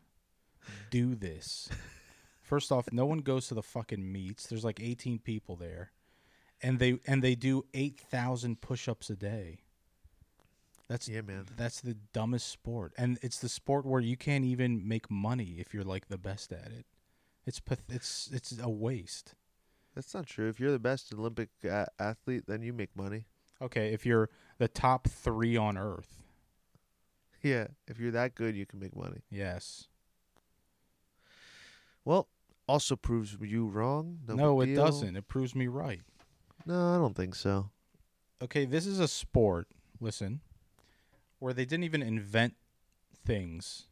do this? First off, no one goes to the fucking meets. There's like 18 people there. And they and they do 8,000 push-ups a day. That's yeah, man. that's the dumbest sport. And it's the sport where you can't even make money if you're like the best at it. It's path- it's it's a waste. That's not true. If you're the best Olympic athlete, then you make money. Okay, if you're the top 3 on earth. Yeah, if you're that good, you can make money. Yes. Well, also proves you wrong. No, no, it deal. doesn't. It proves me right. No, I don't think so. okay, this is a sport, listen, where they didn't even invent things.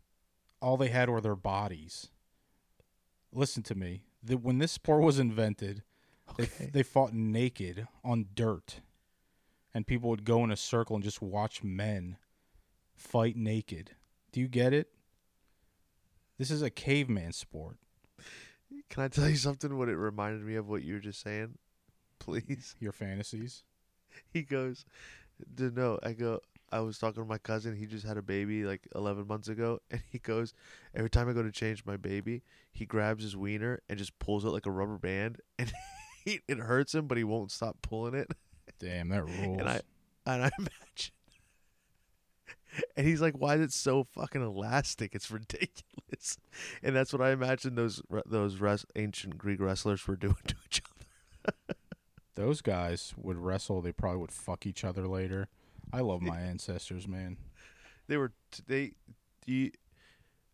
All they had were their bodies. Listen to me. The, when this sport was invented, they, they fought naked on dirt. And people would go in a circle and just watch men fight naked. Do you get it? This is a caveman sport. Can I tell you something? What it reminded me of what you were just saying, please. Your fantasies. He goes, "To know." I go. I was talking to my cousin. He just had a baby like 11 months ago, and he goes, every time I go to change my baby, he grabs his wiener and just pulls it like a rubber band, and he, it hurts him, but he won't stop pulling it. Damn, that rules. And I and I imagine, and he's like, "Why is it so fucking elastic? It's ridiculous." And that's what I imagine those those res- ancient Greek wrestlers were doing to each other. Those guys would wrestle. They probably would fuck each other later. I love my ancestors, man. They were they, you,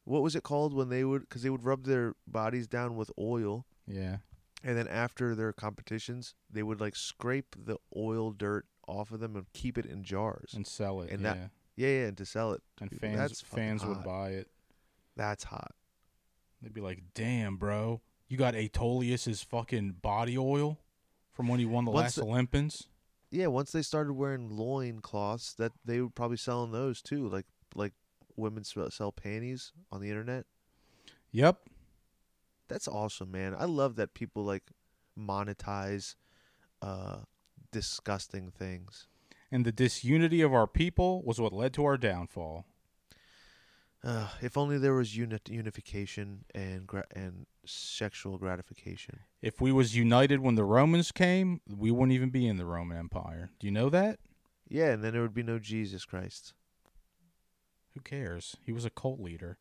what was it called when they would? Because they would rub their bodies down with oil, Yeah. and then after their competitions, they would like scrape the oil dirt off of them and keep it in jars. And sell it. And yeah. that- Yeah, yeah, and to sell it. to and people. fans That's fans would hot. buy it. That's hot. They'd be like, "Damn, bro, you got Aetolius's fucking body oil from when he won the Once last the- Olympians." Yeah, once they started wearing loin cloths, that they would probably selling those too, like like women sell sell panties on the internet. Yep. That's awesome, man. I love that people like monetize uh disgusting things. And the disunity of our people was what led to our downfall. Uh, if only there was uni- unification and gra- and sexual gratification. If we was united when the Romans came, we wouldn't even be in the Roman Empire. Do you know that? Yeah, and then there would be no Jesus Christ. Who cares? He was a cult leader.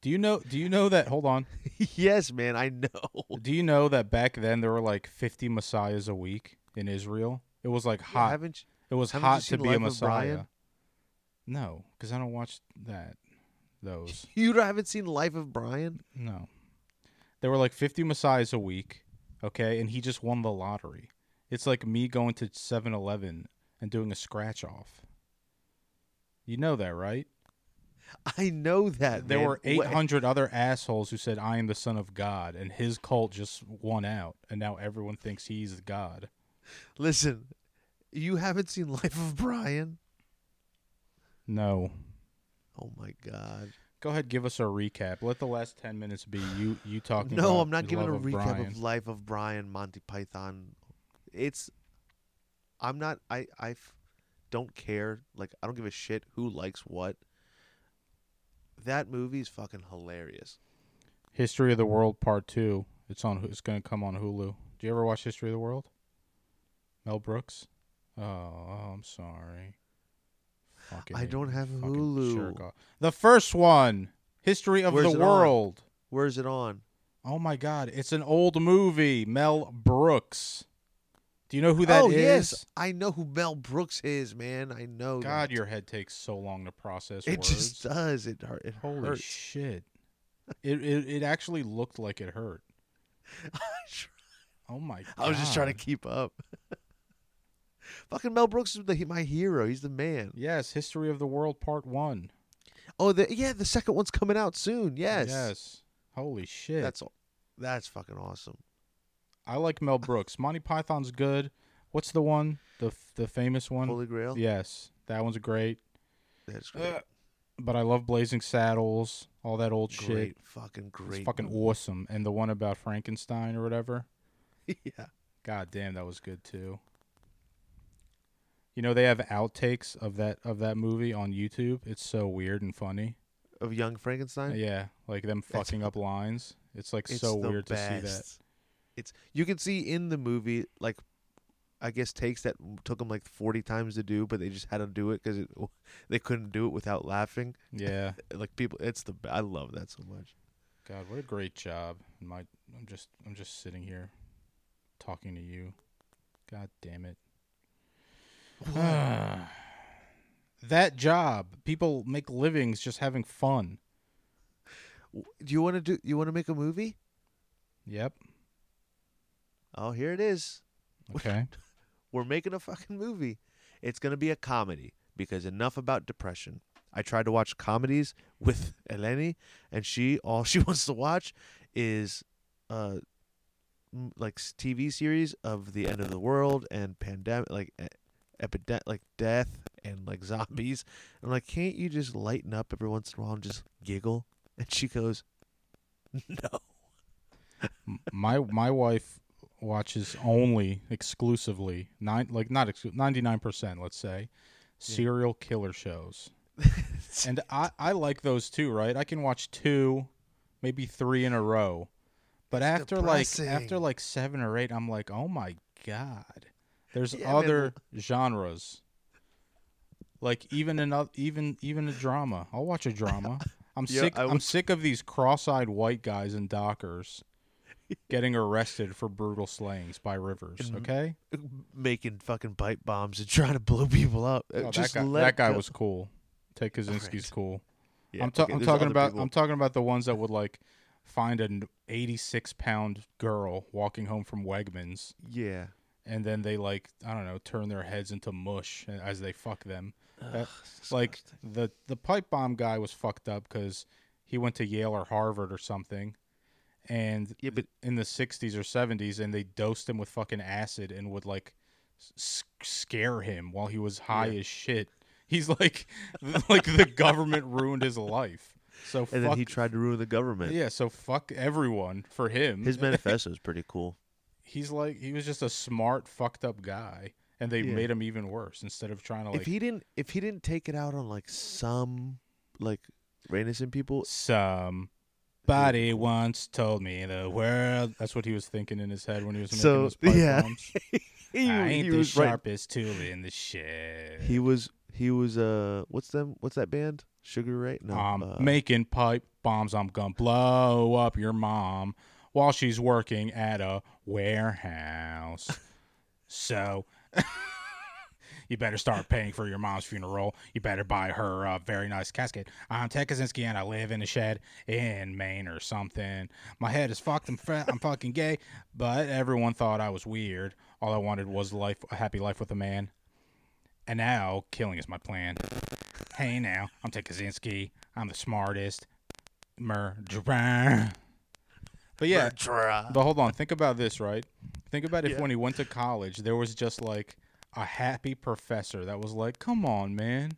Do you know do you know that hold on. yes, man, I know. Do you know that back then there were like 50 messiahs a week in Israel? It was like Yeah, hot. haven't it was hot to be a Life of messiah. No, cuz I don't watch that those. you haven't seen Life of Brian? No. There were like 50 messiahs a week, okay? And he just won the lottery. It's like me going to 7-Eleven and doing a scratch off. You know that, right? I know that. there man. were Wha- 800 other assholes who said I am the son of God and his cult just won out and now everyone thinks he's God. Listen, you haven't seen Life of Brian? No. Oh my god. Go ahead, give us a recap. Let the last 10 minutes be you you talking No, I'm not giving a of recap Brian. of Life of Brian, Monty Python. It's I'm not I I don't care. Like I don't give a shit who likes what. That movie is fucking hilarious. History of the World Part 2. It's on it's going to come on Hulu. Do you ever watch History of the World? Mel Brooks? Oh, I'm sorry. I don't have Hulu. jerk off. The first one, History of Where's the it on? World. Where's it on? Oh my God, it's an old movie. Mel Brooks. Do you know who that is? oh yes, I know who Mel Brooks is, man. I know. God, that. your head takes so long to process It words. just does. It hurt. It Holy hurts. shit! It, it it actually looked like it hurt. Oh my! God. I was just trying to keep up. Fucking Mel Brooks is the, my hero. He's the man. Yes, History of the World Part One. Oh, the yeah, the second one's coming out soon. Yes. Yes. Holy shit! That's that's fucking awesome. I like Mel Brooks. Monty Python's good. What's the one? The the famous one? Holy Grail. Yes, that one's great. That's great. Uh, but I love Blazing Saddles, all that old shit. great. Fucking great. It's fucking movie. awesome. And the one about Frankenstein or whatever. yeah. God damn, that was good too. You know they have outtakes of that of that movie on YouTube. It's so weird and funny. Of Young Frankenstein. Yeah, like them That's- fucking up lines. It's like It's so weird to see that. It's you can see in the movie like, I guess takes that took them like forty times to do, but they just had to do it because they couldn't do it without laughing. Yeah. Like people, it's the I love that so much. God, what a great job. My I'm just I'm just sitting here talking to you. God damn it. that job. People make livings just having fun. Do you want to do? You want to make a movie? Yep. Oh, here it is. Okay. We're making a fucking movie. It's gonna be a comedy because enough about depression. I tried to watch comedies with Eleni, and she all she wants to watch is uh like TV series of the end of the world and pandemic, like epidemic, like death and like zombies. I'm like, can't you just lighten up every once in a while and just giggle? And she goes, No. My my wife watches only exclusively nine like not ninety nine percent let's say serial killer shows, and I I like those too. Right, I can watch two, maybe three in a row, but It's after like after like seven or eight, I'm like, oh my god, there's Yeah, man, other genres. Like even oth- even even a drama, I'll watch a drama. I'm Yeah, sick. I'm sick of these cross-eyed white guys in Dockers getting arrested for brutal slayings by rivers. And- Okay, making fucking pipe bombs and trying to blow people up. Oh, that just guy, let that guy was cool. Ted Kaczynski's Alright. cool. Yeah, I'm, ta- okay, I'm talking about. people. I'm talking about the ones that would like find an 86 pound girl walking home from Wegmans, yeah. And then they like I don't know turn their heads into mush as they fuck them. That- like the the pipe bomb guy was fucked up because he went to Yale or Harvard or something, and Yeah, but- in the '60s or '70s, and they dosed him with fucking acid and would like s- scare him while he was high Yeah. as shit. He's like, like the government ruined his life. So and fuck, then he tried to ruin the government. yeah. So fuck everyone for him. His manifesto is pretty cool. He's like, he was just a smart, fucked up guy, and they Yeah. made him even worse instead of trying to like if he didn't, if he didn't take it out on like some, like innocent people. Somebody once told me the world. That's what he was thinking in his head when he was making So, those pipe yeah. bombs. He, I ain't he the was right. sharpest tool in the shed. He was he was uh what's them what's that band? Sugar Ray? No. I'm uh, making pipe bombs. I'm gonna blow up your mom while she's working at a warehouse. so you better start paying for your mom's funeral. You better buy her a very nice casket. I'm Ted Kaczynski and I live in a shed in Maine or something. My head is fucked. I'm, I'm fucking gay, but everyone thought I was weird. All I wanted was life, a happy life with a man. And now killing is my plan. Hey now, I'm Ted Kaczynski. I'm the smartest murderer. But yeah, but hold on. Think about this, right? Think about if Yeah. when he went to college, there was just like a happy professor that was like, "Come on, man,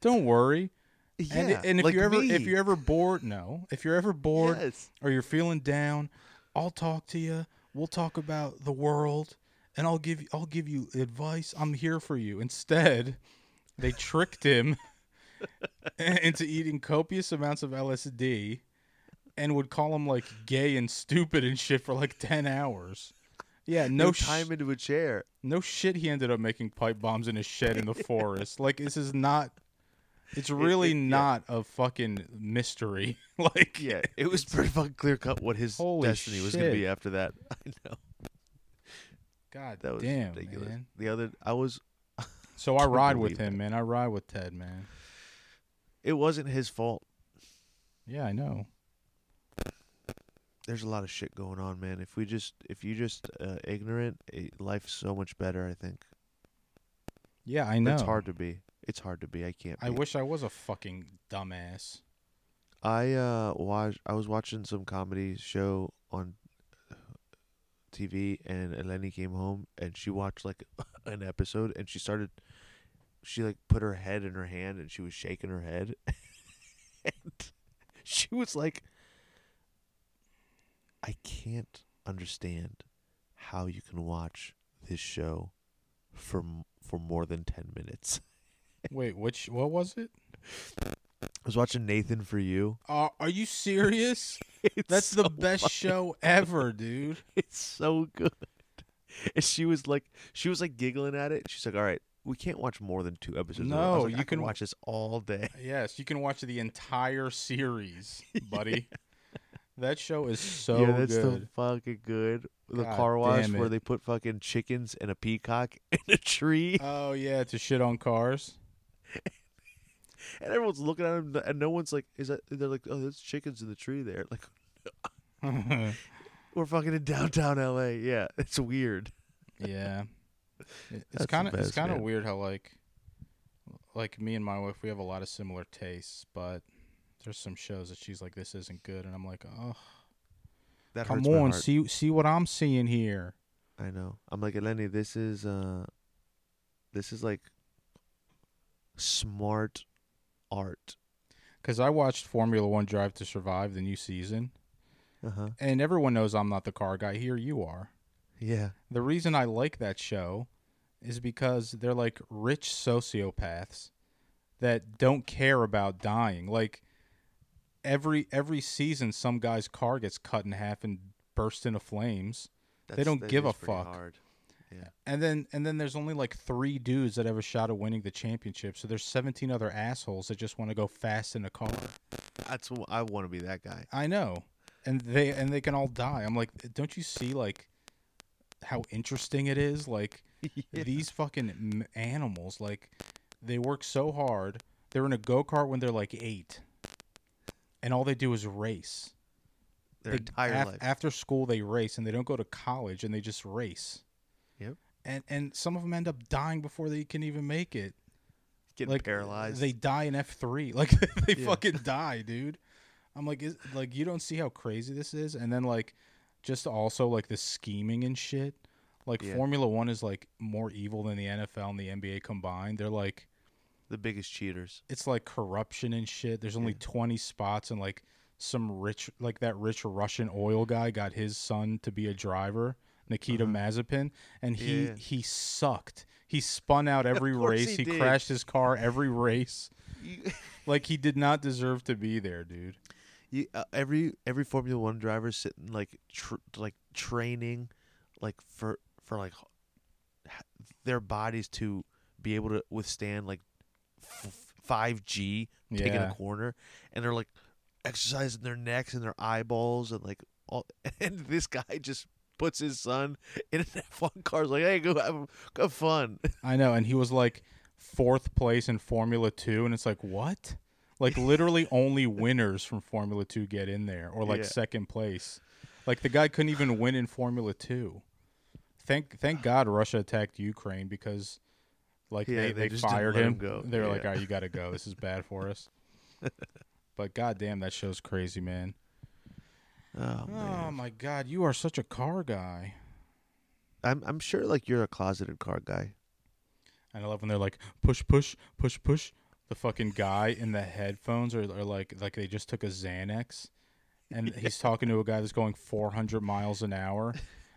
don't worry." And, yeah, and if like you're ever if you're ever bored, no, if you're ever bored Yes. or you're feeling down, I'll talk to you. We'll talk about the world, and I'll give you I'll give you advice. I'm here for you. Instead, they tricked him into eating copious amounts of LSD and would call him like gay and stupid and shit for like 10 hours. Yeah, no no sh- time into a chair. no shit he ended up making pipe bombs in his shed in the forest. Like this is not it's really it- yeah. not a fucking mystery. like Yeah, it was pretty fucking clear cut what his destiny was going to be after that. I know God that was damn, ridiculous. man. The other, I was. So I ride with him, man. I ride with Ted, man. It wasn't his fault. Yeah, I know. There's a lot of shit going on, man. If we just, if you just uh, ignorant, it, life's so much better. I think. Yeah, I know. It's hard to be. It's hard to be. I can't. I be. wish I was a fucking dumbass. I uh watched. I was watching some comedy show on TV, and Eleni came home, and she watched like an episode, and she started. She like put her head in her hand, and she was shaking her head, and she was like, "I can't understand how you can watch this show for for more than ten minutes." Wait, which what was it? I was watching Nathan for You. Uh, are you serious? That's the best funny. show ever, dude. It's so good. And she was like, she was like giggling at it. She's like, "All right, we can't watch more than two episodes." of it." I was No, like, you can can- watch this all day. Yes, you can watch the entire series, buddy. That show is so yeah, that's so good. fucking good. The God car wash where they put fucking chickens and a peacock in a tree, Oh yeah, to shit on cars. and everyone's looking at him, and no one's like, "Is that?" They're like, "Oh, there's chickens in the tree there." Like, we're fucking in downtown L.A. Yeah, it's weird. yeah, it's kind of it's kind of weird how like like me and my wife we have a lot of similar tastes, but there's some shows that she's like this isn't good, and I'm like, oh That come on, see see what I'm seeing here. I know. I'm like Eleni. This is uh, this is like smart art. Because I watched Formula One Drive to Survive, the new season, Uh huh. and everyone knows I'm not the car guy. Here you are. Yeah. The reason I like that show is because they're like rich sociopaths that don't care about dying. Like every every season some guy's car gets cut in half and bursts into flames. That's, don't that give a fuck. Hard. Yeah. And then and then there's only like 3 dudes that have a shot at winning the championship. So there's 17 other assholes that just want to go fast in a car. That's I want to be that guy. I know. And they and they can all die. I'm like, don't you see like how interesting it is? Like these fucking animals, like they work so hard. They're in a go kart when they're like eight, and all they do is race. Their They- entire af- life. After school, they race, and they don't go to college, and they just race. Yep. And and some of them end up dying before they can even make it. Getting like paralyzed. They die in F three. Like they Yeah. fucking die, dude. I'm like, is, like you don't see how crazy this is, and then like, just also like the scheming and shit. Like Yeah. Formula One is like more evil than the NFL and the NBA combined. They're like, the biggest cheaters. it's like corruption and shit. There's only Yeah. 20 spots, and like some rich, like that rich Russian oil guy got his son to be a driver, Nikita Uh-huh. Mazepin, and he Yeah. he sucked. He spun out every race. he He, crashed his car every race. Like he did not deserve to be there, dude. you, uh, every every Formula One driver sitting like tr- like training, like for for like their bodies to be able to withstand like five G taking Yeah. a corner, and they're like exercising their necks and their eyeballs and like all. And this guy just puts his son in an F1 car. Is like, hey, go have have fun. I know, and he was like fourth place in Formula Two, and it's like what? Like literally only winners from Formula Two get in there, or like Yeah. second place. Like the guy couldn't even win in Formula Two. Thank thank God Russia attacked Ukraine because like Yeah, they, they they, fired him. him. They were like, "All right, oh, you got to go. This is bad for us." but goddamn, that show's crazy, man. Oh Oh my God, you are such a car guy. I'm I'm sure like you're a closeted car guy. And I love when they're like push, push, push, push. The fucking guy in the headphones are, are like like they just took a Xanax, and he's talking to a guy that's going 400 miles an hour,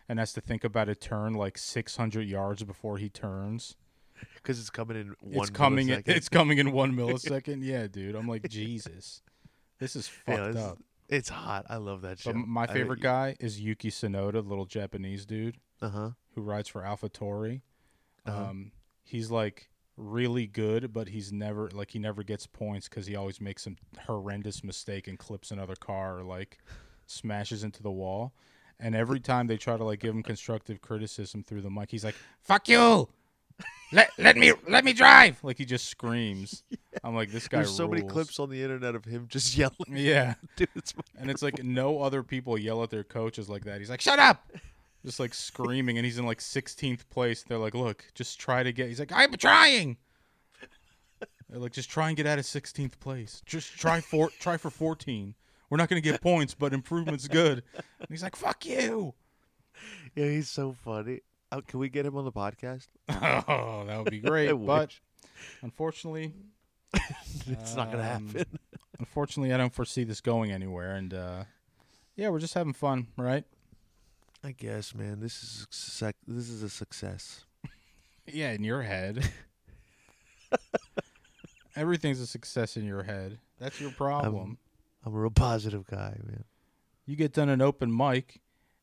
and has to think about a turn like 600 yards before he turns. Because it's coming in one. it's coming. In, it's coming in one millisecond. yeah, dude. I'm like Jesus. This is Yeah, fucked this up. It's hot. I love that show. My favorite guy is Yuki Tsunoda, the little Japanese dude Uh huh. who rides for AlphaTauri. Uh-huh. Um, he's like really good, but he's never like he never gets points because he always makes some horrendous mistake and clips another car or like smashes into the wall. And every time they try to like give him constructive criticism through the mic, he's like, "Fuck you! Let let me let me drive!" Like he just screams. I'm like, this guy. There's so many clips on the internet of him just yelling. Yeah, Dude, it's and it's like no other people yell at their coaches like that. He's like, "Shut up!" Just like screaming, and he's in like 16th place. They're like, "Look, just try to get." He's like, "I'm trying." They're like, "Just try and get out of 16th place. Just try for try for 14. We're not gonna get points, but improvement's good." And he's like, "Fuck you." yeah, he's so funny. Oh, can we get him on the podcast? Oh, that would be great, but unfortunately, it's not gonna um, happen. unfortunately, I don't foresee this going anywhere. And uh, yeah, we're just having fun, right? I guess, man. This is this is a success. Yeah, in your head. Everything's a success in your head. That's your problem. I'm a real positive guy, man. you get done an open mic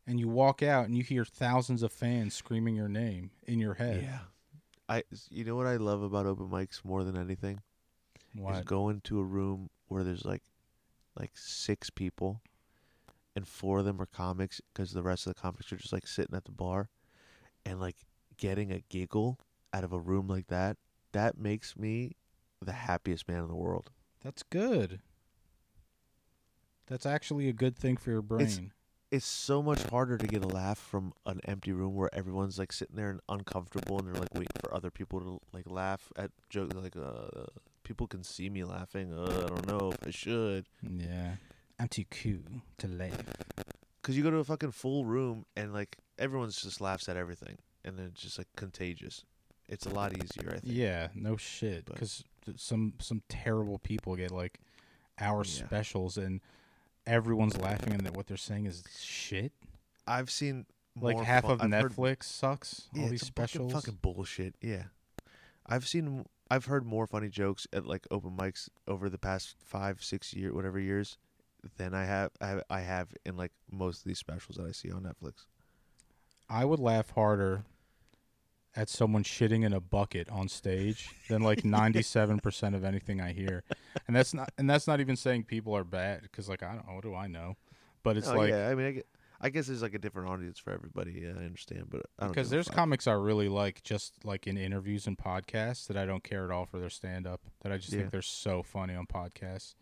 and you walk out and you hear thousands of fans screaming your name in your head. Yeah. I you know what I love about open mics more than anything is going to a room where there's like like six people and four of them are comics because the rest of the comics are just like sitting at the bar and like getting a giggle out of a room like that that makes me the happiest man in the world That's good. That's actually a good thing for your brain. it's so much harder to get a laugh from an empty room where everyone's like sitting there and uncomfortable and they're like waiting for other people to like laugh at jokes like uh people can see me laughing uh, i don't know if i should yeah. I'm too cool to laugh. because you go to a fucking full room and like everyone's just laughs at everything and then it's just like contagious it's a lot easier i think Yeah, no shit. Because some some terrible people get like hour Yeah. specials and everyone's laughing and that what they're saying is shit. i've seen Like half of I've heard- Netflix sucks. yeah, all these it's a bunch of specials. fucking bullshit yeah i've seen i've heard more funny jokes at like open mics over the past five six year whatever years than i have i, I have in like most of these specials that i see on netflix I would laugh harder at someone shitting in a bucket on stage than like 97% of anything I hear. And that's not and that's not even saying people are bad cuz like I don't know what do I know. But it's oh, like yeah i mean I, get, I guess there's like a different audience for everybody yeah, i understand but i don't because there's comics I really like just like in interviews and podcasts that I don't care at all for their stand up that I just Yeah. think they're so funny on podcasts.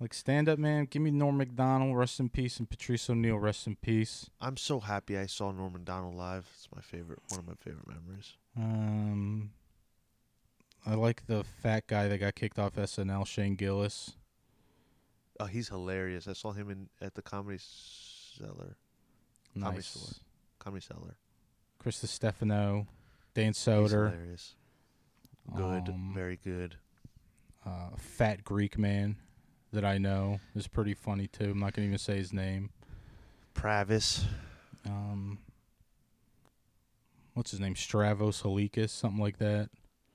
Like stand up man, give me Norm Macdonald, rest in peace, and Patrice O'Neal, rest in peace. i'm so happy i saw Norm Macdonald live. It's my favorite one of my favorite memories. Um, I like the fat guy that got kicked off SNL, Shane Gillis. oh he's hilarious. I saw him in at the comedy cellar. Comedy Nice. Store. comedy cellar. Chris Stefano, Dan he's Soder, hilarious. Good. Um, very good. uh, fat Greek man that I know is pretty funny too. I'm not gonna even say his name. Pravis. Um, what's his name? Stravos Halikis, something like that.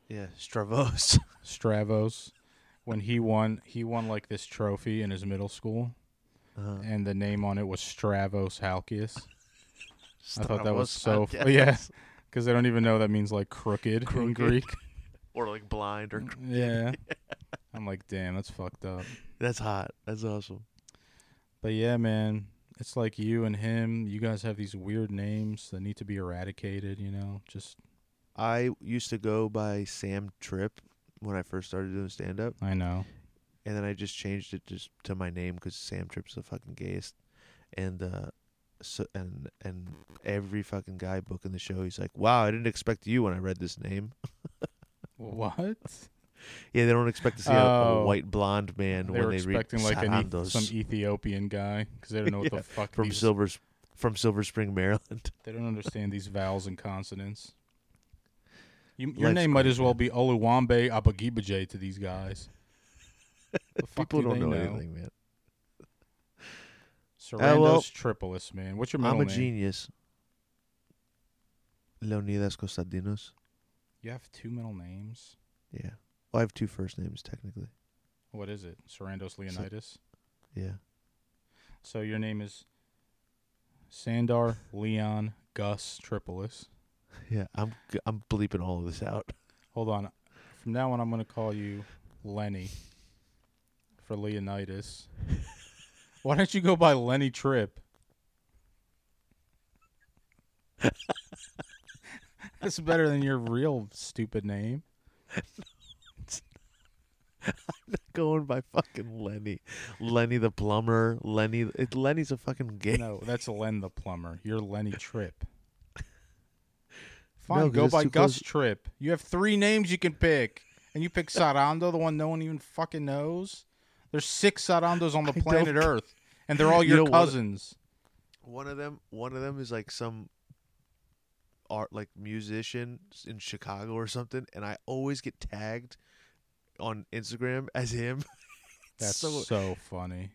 Yeah, Stravos. Stravos, when he won, he won like this trophy in his middle school, Uh, and the name on it was Stravos Halkias. I thought that was so. Halkias. F- yeah, because I don't even know that means like crooked, in Crooked. Greek. or like blind or yeah. I'm like, damn, that's fucked up. that's hot. That's awesome. But yeah, man, it's like you and him. You guys have these weird names that need to be eradicated. You know, just I used to go by Sam Tripp when I first started doing stand up, I know. and then I just changed it just to my name because Sam Tripp's the fucking gayest, and uh, so and and every fucking guy booking the show, he's like, "Wow, I didn't expect you when I read this name." What? Yeah, they don't expect to see a, a Oh. white blonde man they when were they read expecting like an Sarandos some Ethiopian guy because they don't know what Yeah, the fuck from these, Silver from Silver Spring, Maryland. They don't understand these vowels and consonants. You, your Life's name might as well be Oluwambe Abagibaje to these guys. The fuck People do don't they know, anything, man. Sarandos uh, well, Tripolis, man. What's your middle name? I'm a name? genius. Leonidas Costadinos. You have two middle names. Yeah. Well, I have two first names technically. What is it? Sarandos Leonidas. Yeah. So your name is Sandar Leon Gus Tripolis. Yeah. I'm g- I'm bleeping all of this out. Hold on. From now on, I'm going to call you Lenny for Leonidas. Why don't you go by Lenny Tripp? That's better than your real stupid name. I'm not going by fucking Lenny. Lenny the plumber. Lenny. It, Lenny's a fucking gay. No, that's Len the plumber. You're Lenny Tripp. No, Fine, 'cause go it's by too Gus close. Tripp. You have three names you can pick, and you pick Sarando, the one no one even fucking knows. There's six Sarandos on the I don't planet ca- Earth, and they're all You your know what? cousins. One of them. One of them is like some art, like musician in Chicago or something, and I always get tagged on Instagram as him. That's so so funny.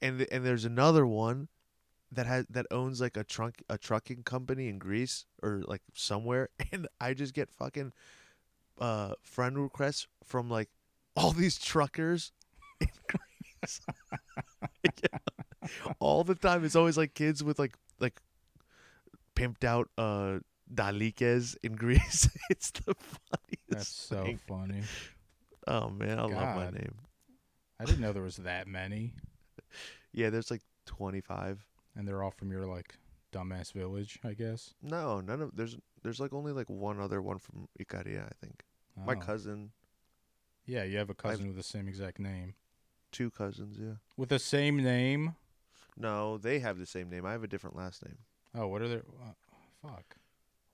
and th- and there's another one that has that owns like a trunk a trucking company in Greece or like somewhere and I just get fucking uh friend requests from like all these truckers in Greece. Yeah. All the time it's always like kids with like like pimped out uh dalikes in Greece. it's the funniest That's so thing. funny. Oh man, I love my name. I didn't know there was that many, Yeah, there's like 25. and they're all from your like dumbass village, I guess. No, none of there's there's like only like one other one from Icaria, I think. My Oh. cousin, Yeah, you have a cousin with the same exact name. two cousins, yeah. With the same name? No, they have the same name. I have a different last name. Oh, what are their? Uh, fuck.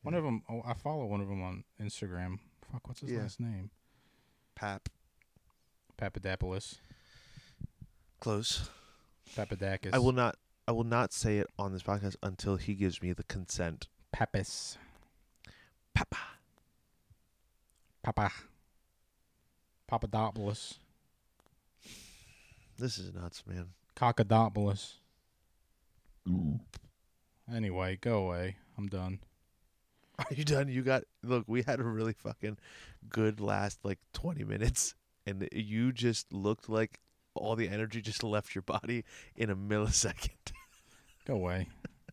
One of them. Oh, I follow one of them on Instagram. Fuck, what's his Yeah. last name? Pap. Papadopoulos. Close. Papadakis. I will not I will not say it on this podcast until he gives me the consent. Papis. Papa. Papa. Papadopoulos. This is nuts, man. Cockadopoulos. Anyway, go away. I'm done. Are you done? You got look, we had a really fucking good last like 20 minutes and you just looked like all the energy just left your body in a millisecond. Go away.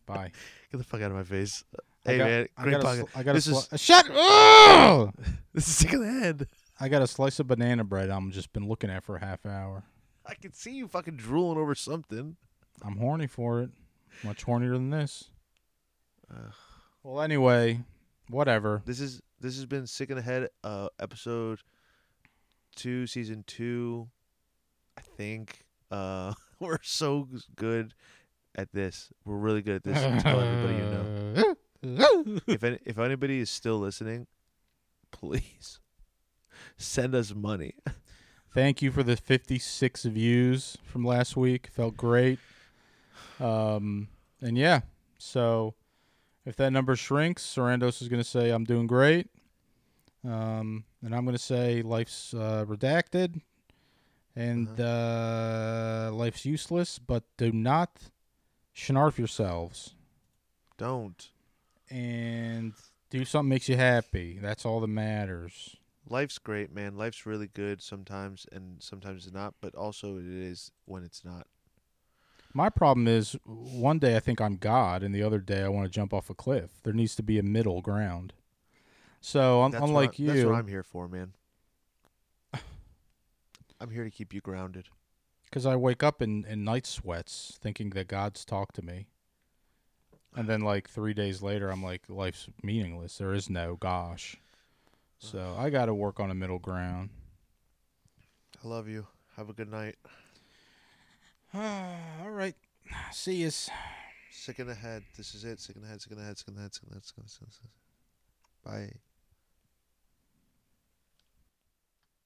Bye. Get the fuck out of my face. I Hey got- man, I great got a podcast. I got a This is sli- Shut up! this is sick of the head. I got a slice of banana bread I'm just been looking at for a half hour. I can see you fucking drooling over something. I'm horny for it. Much hornier than this. Ugh. Well, anyway, whatever. This is this has been sick in the head. Uh, episode two, season two. I think. Uh, we're so good at this. We're really good at this. Tell everybody you know. If any, if anybody is still listening, please send us money. Thank you for the 56 views from last week. Felt great. Um, and yeah, so if that number shrinks, Sarandos is going to say, I'm doing great. Um, and I'm going to say, life's uh, redacted and uh, life's useless, but do not schnarf yourselves Don't. and do something makes you happy. That's all that matters. life's great, man. Life's really good sometimes, and sometimes it's not. But also, it is when it's not. My problem is one day I think I'm God, and the other day I want to jump off a cliff. There needs to be a middle ground. So un- That's what unlike I- that's what you, I'm here for, man. I'm here to keep you grounded. because I wake up in, in night sweats thinking that God's talked to me. And then like three days later, I'm like, life's meaningless. There is no gosh. So I got to work on a middle ground. I love you. Have a good night. Ah, all right. See yous. Sick in the head. This is it. Sick in the head. Sick in the head. Sick in the head. Sick in the head. Sick in the head. Sick in the head. Bye.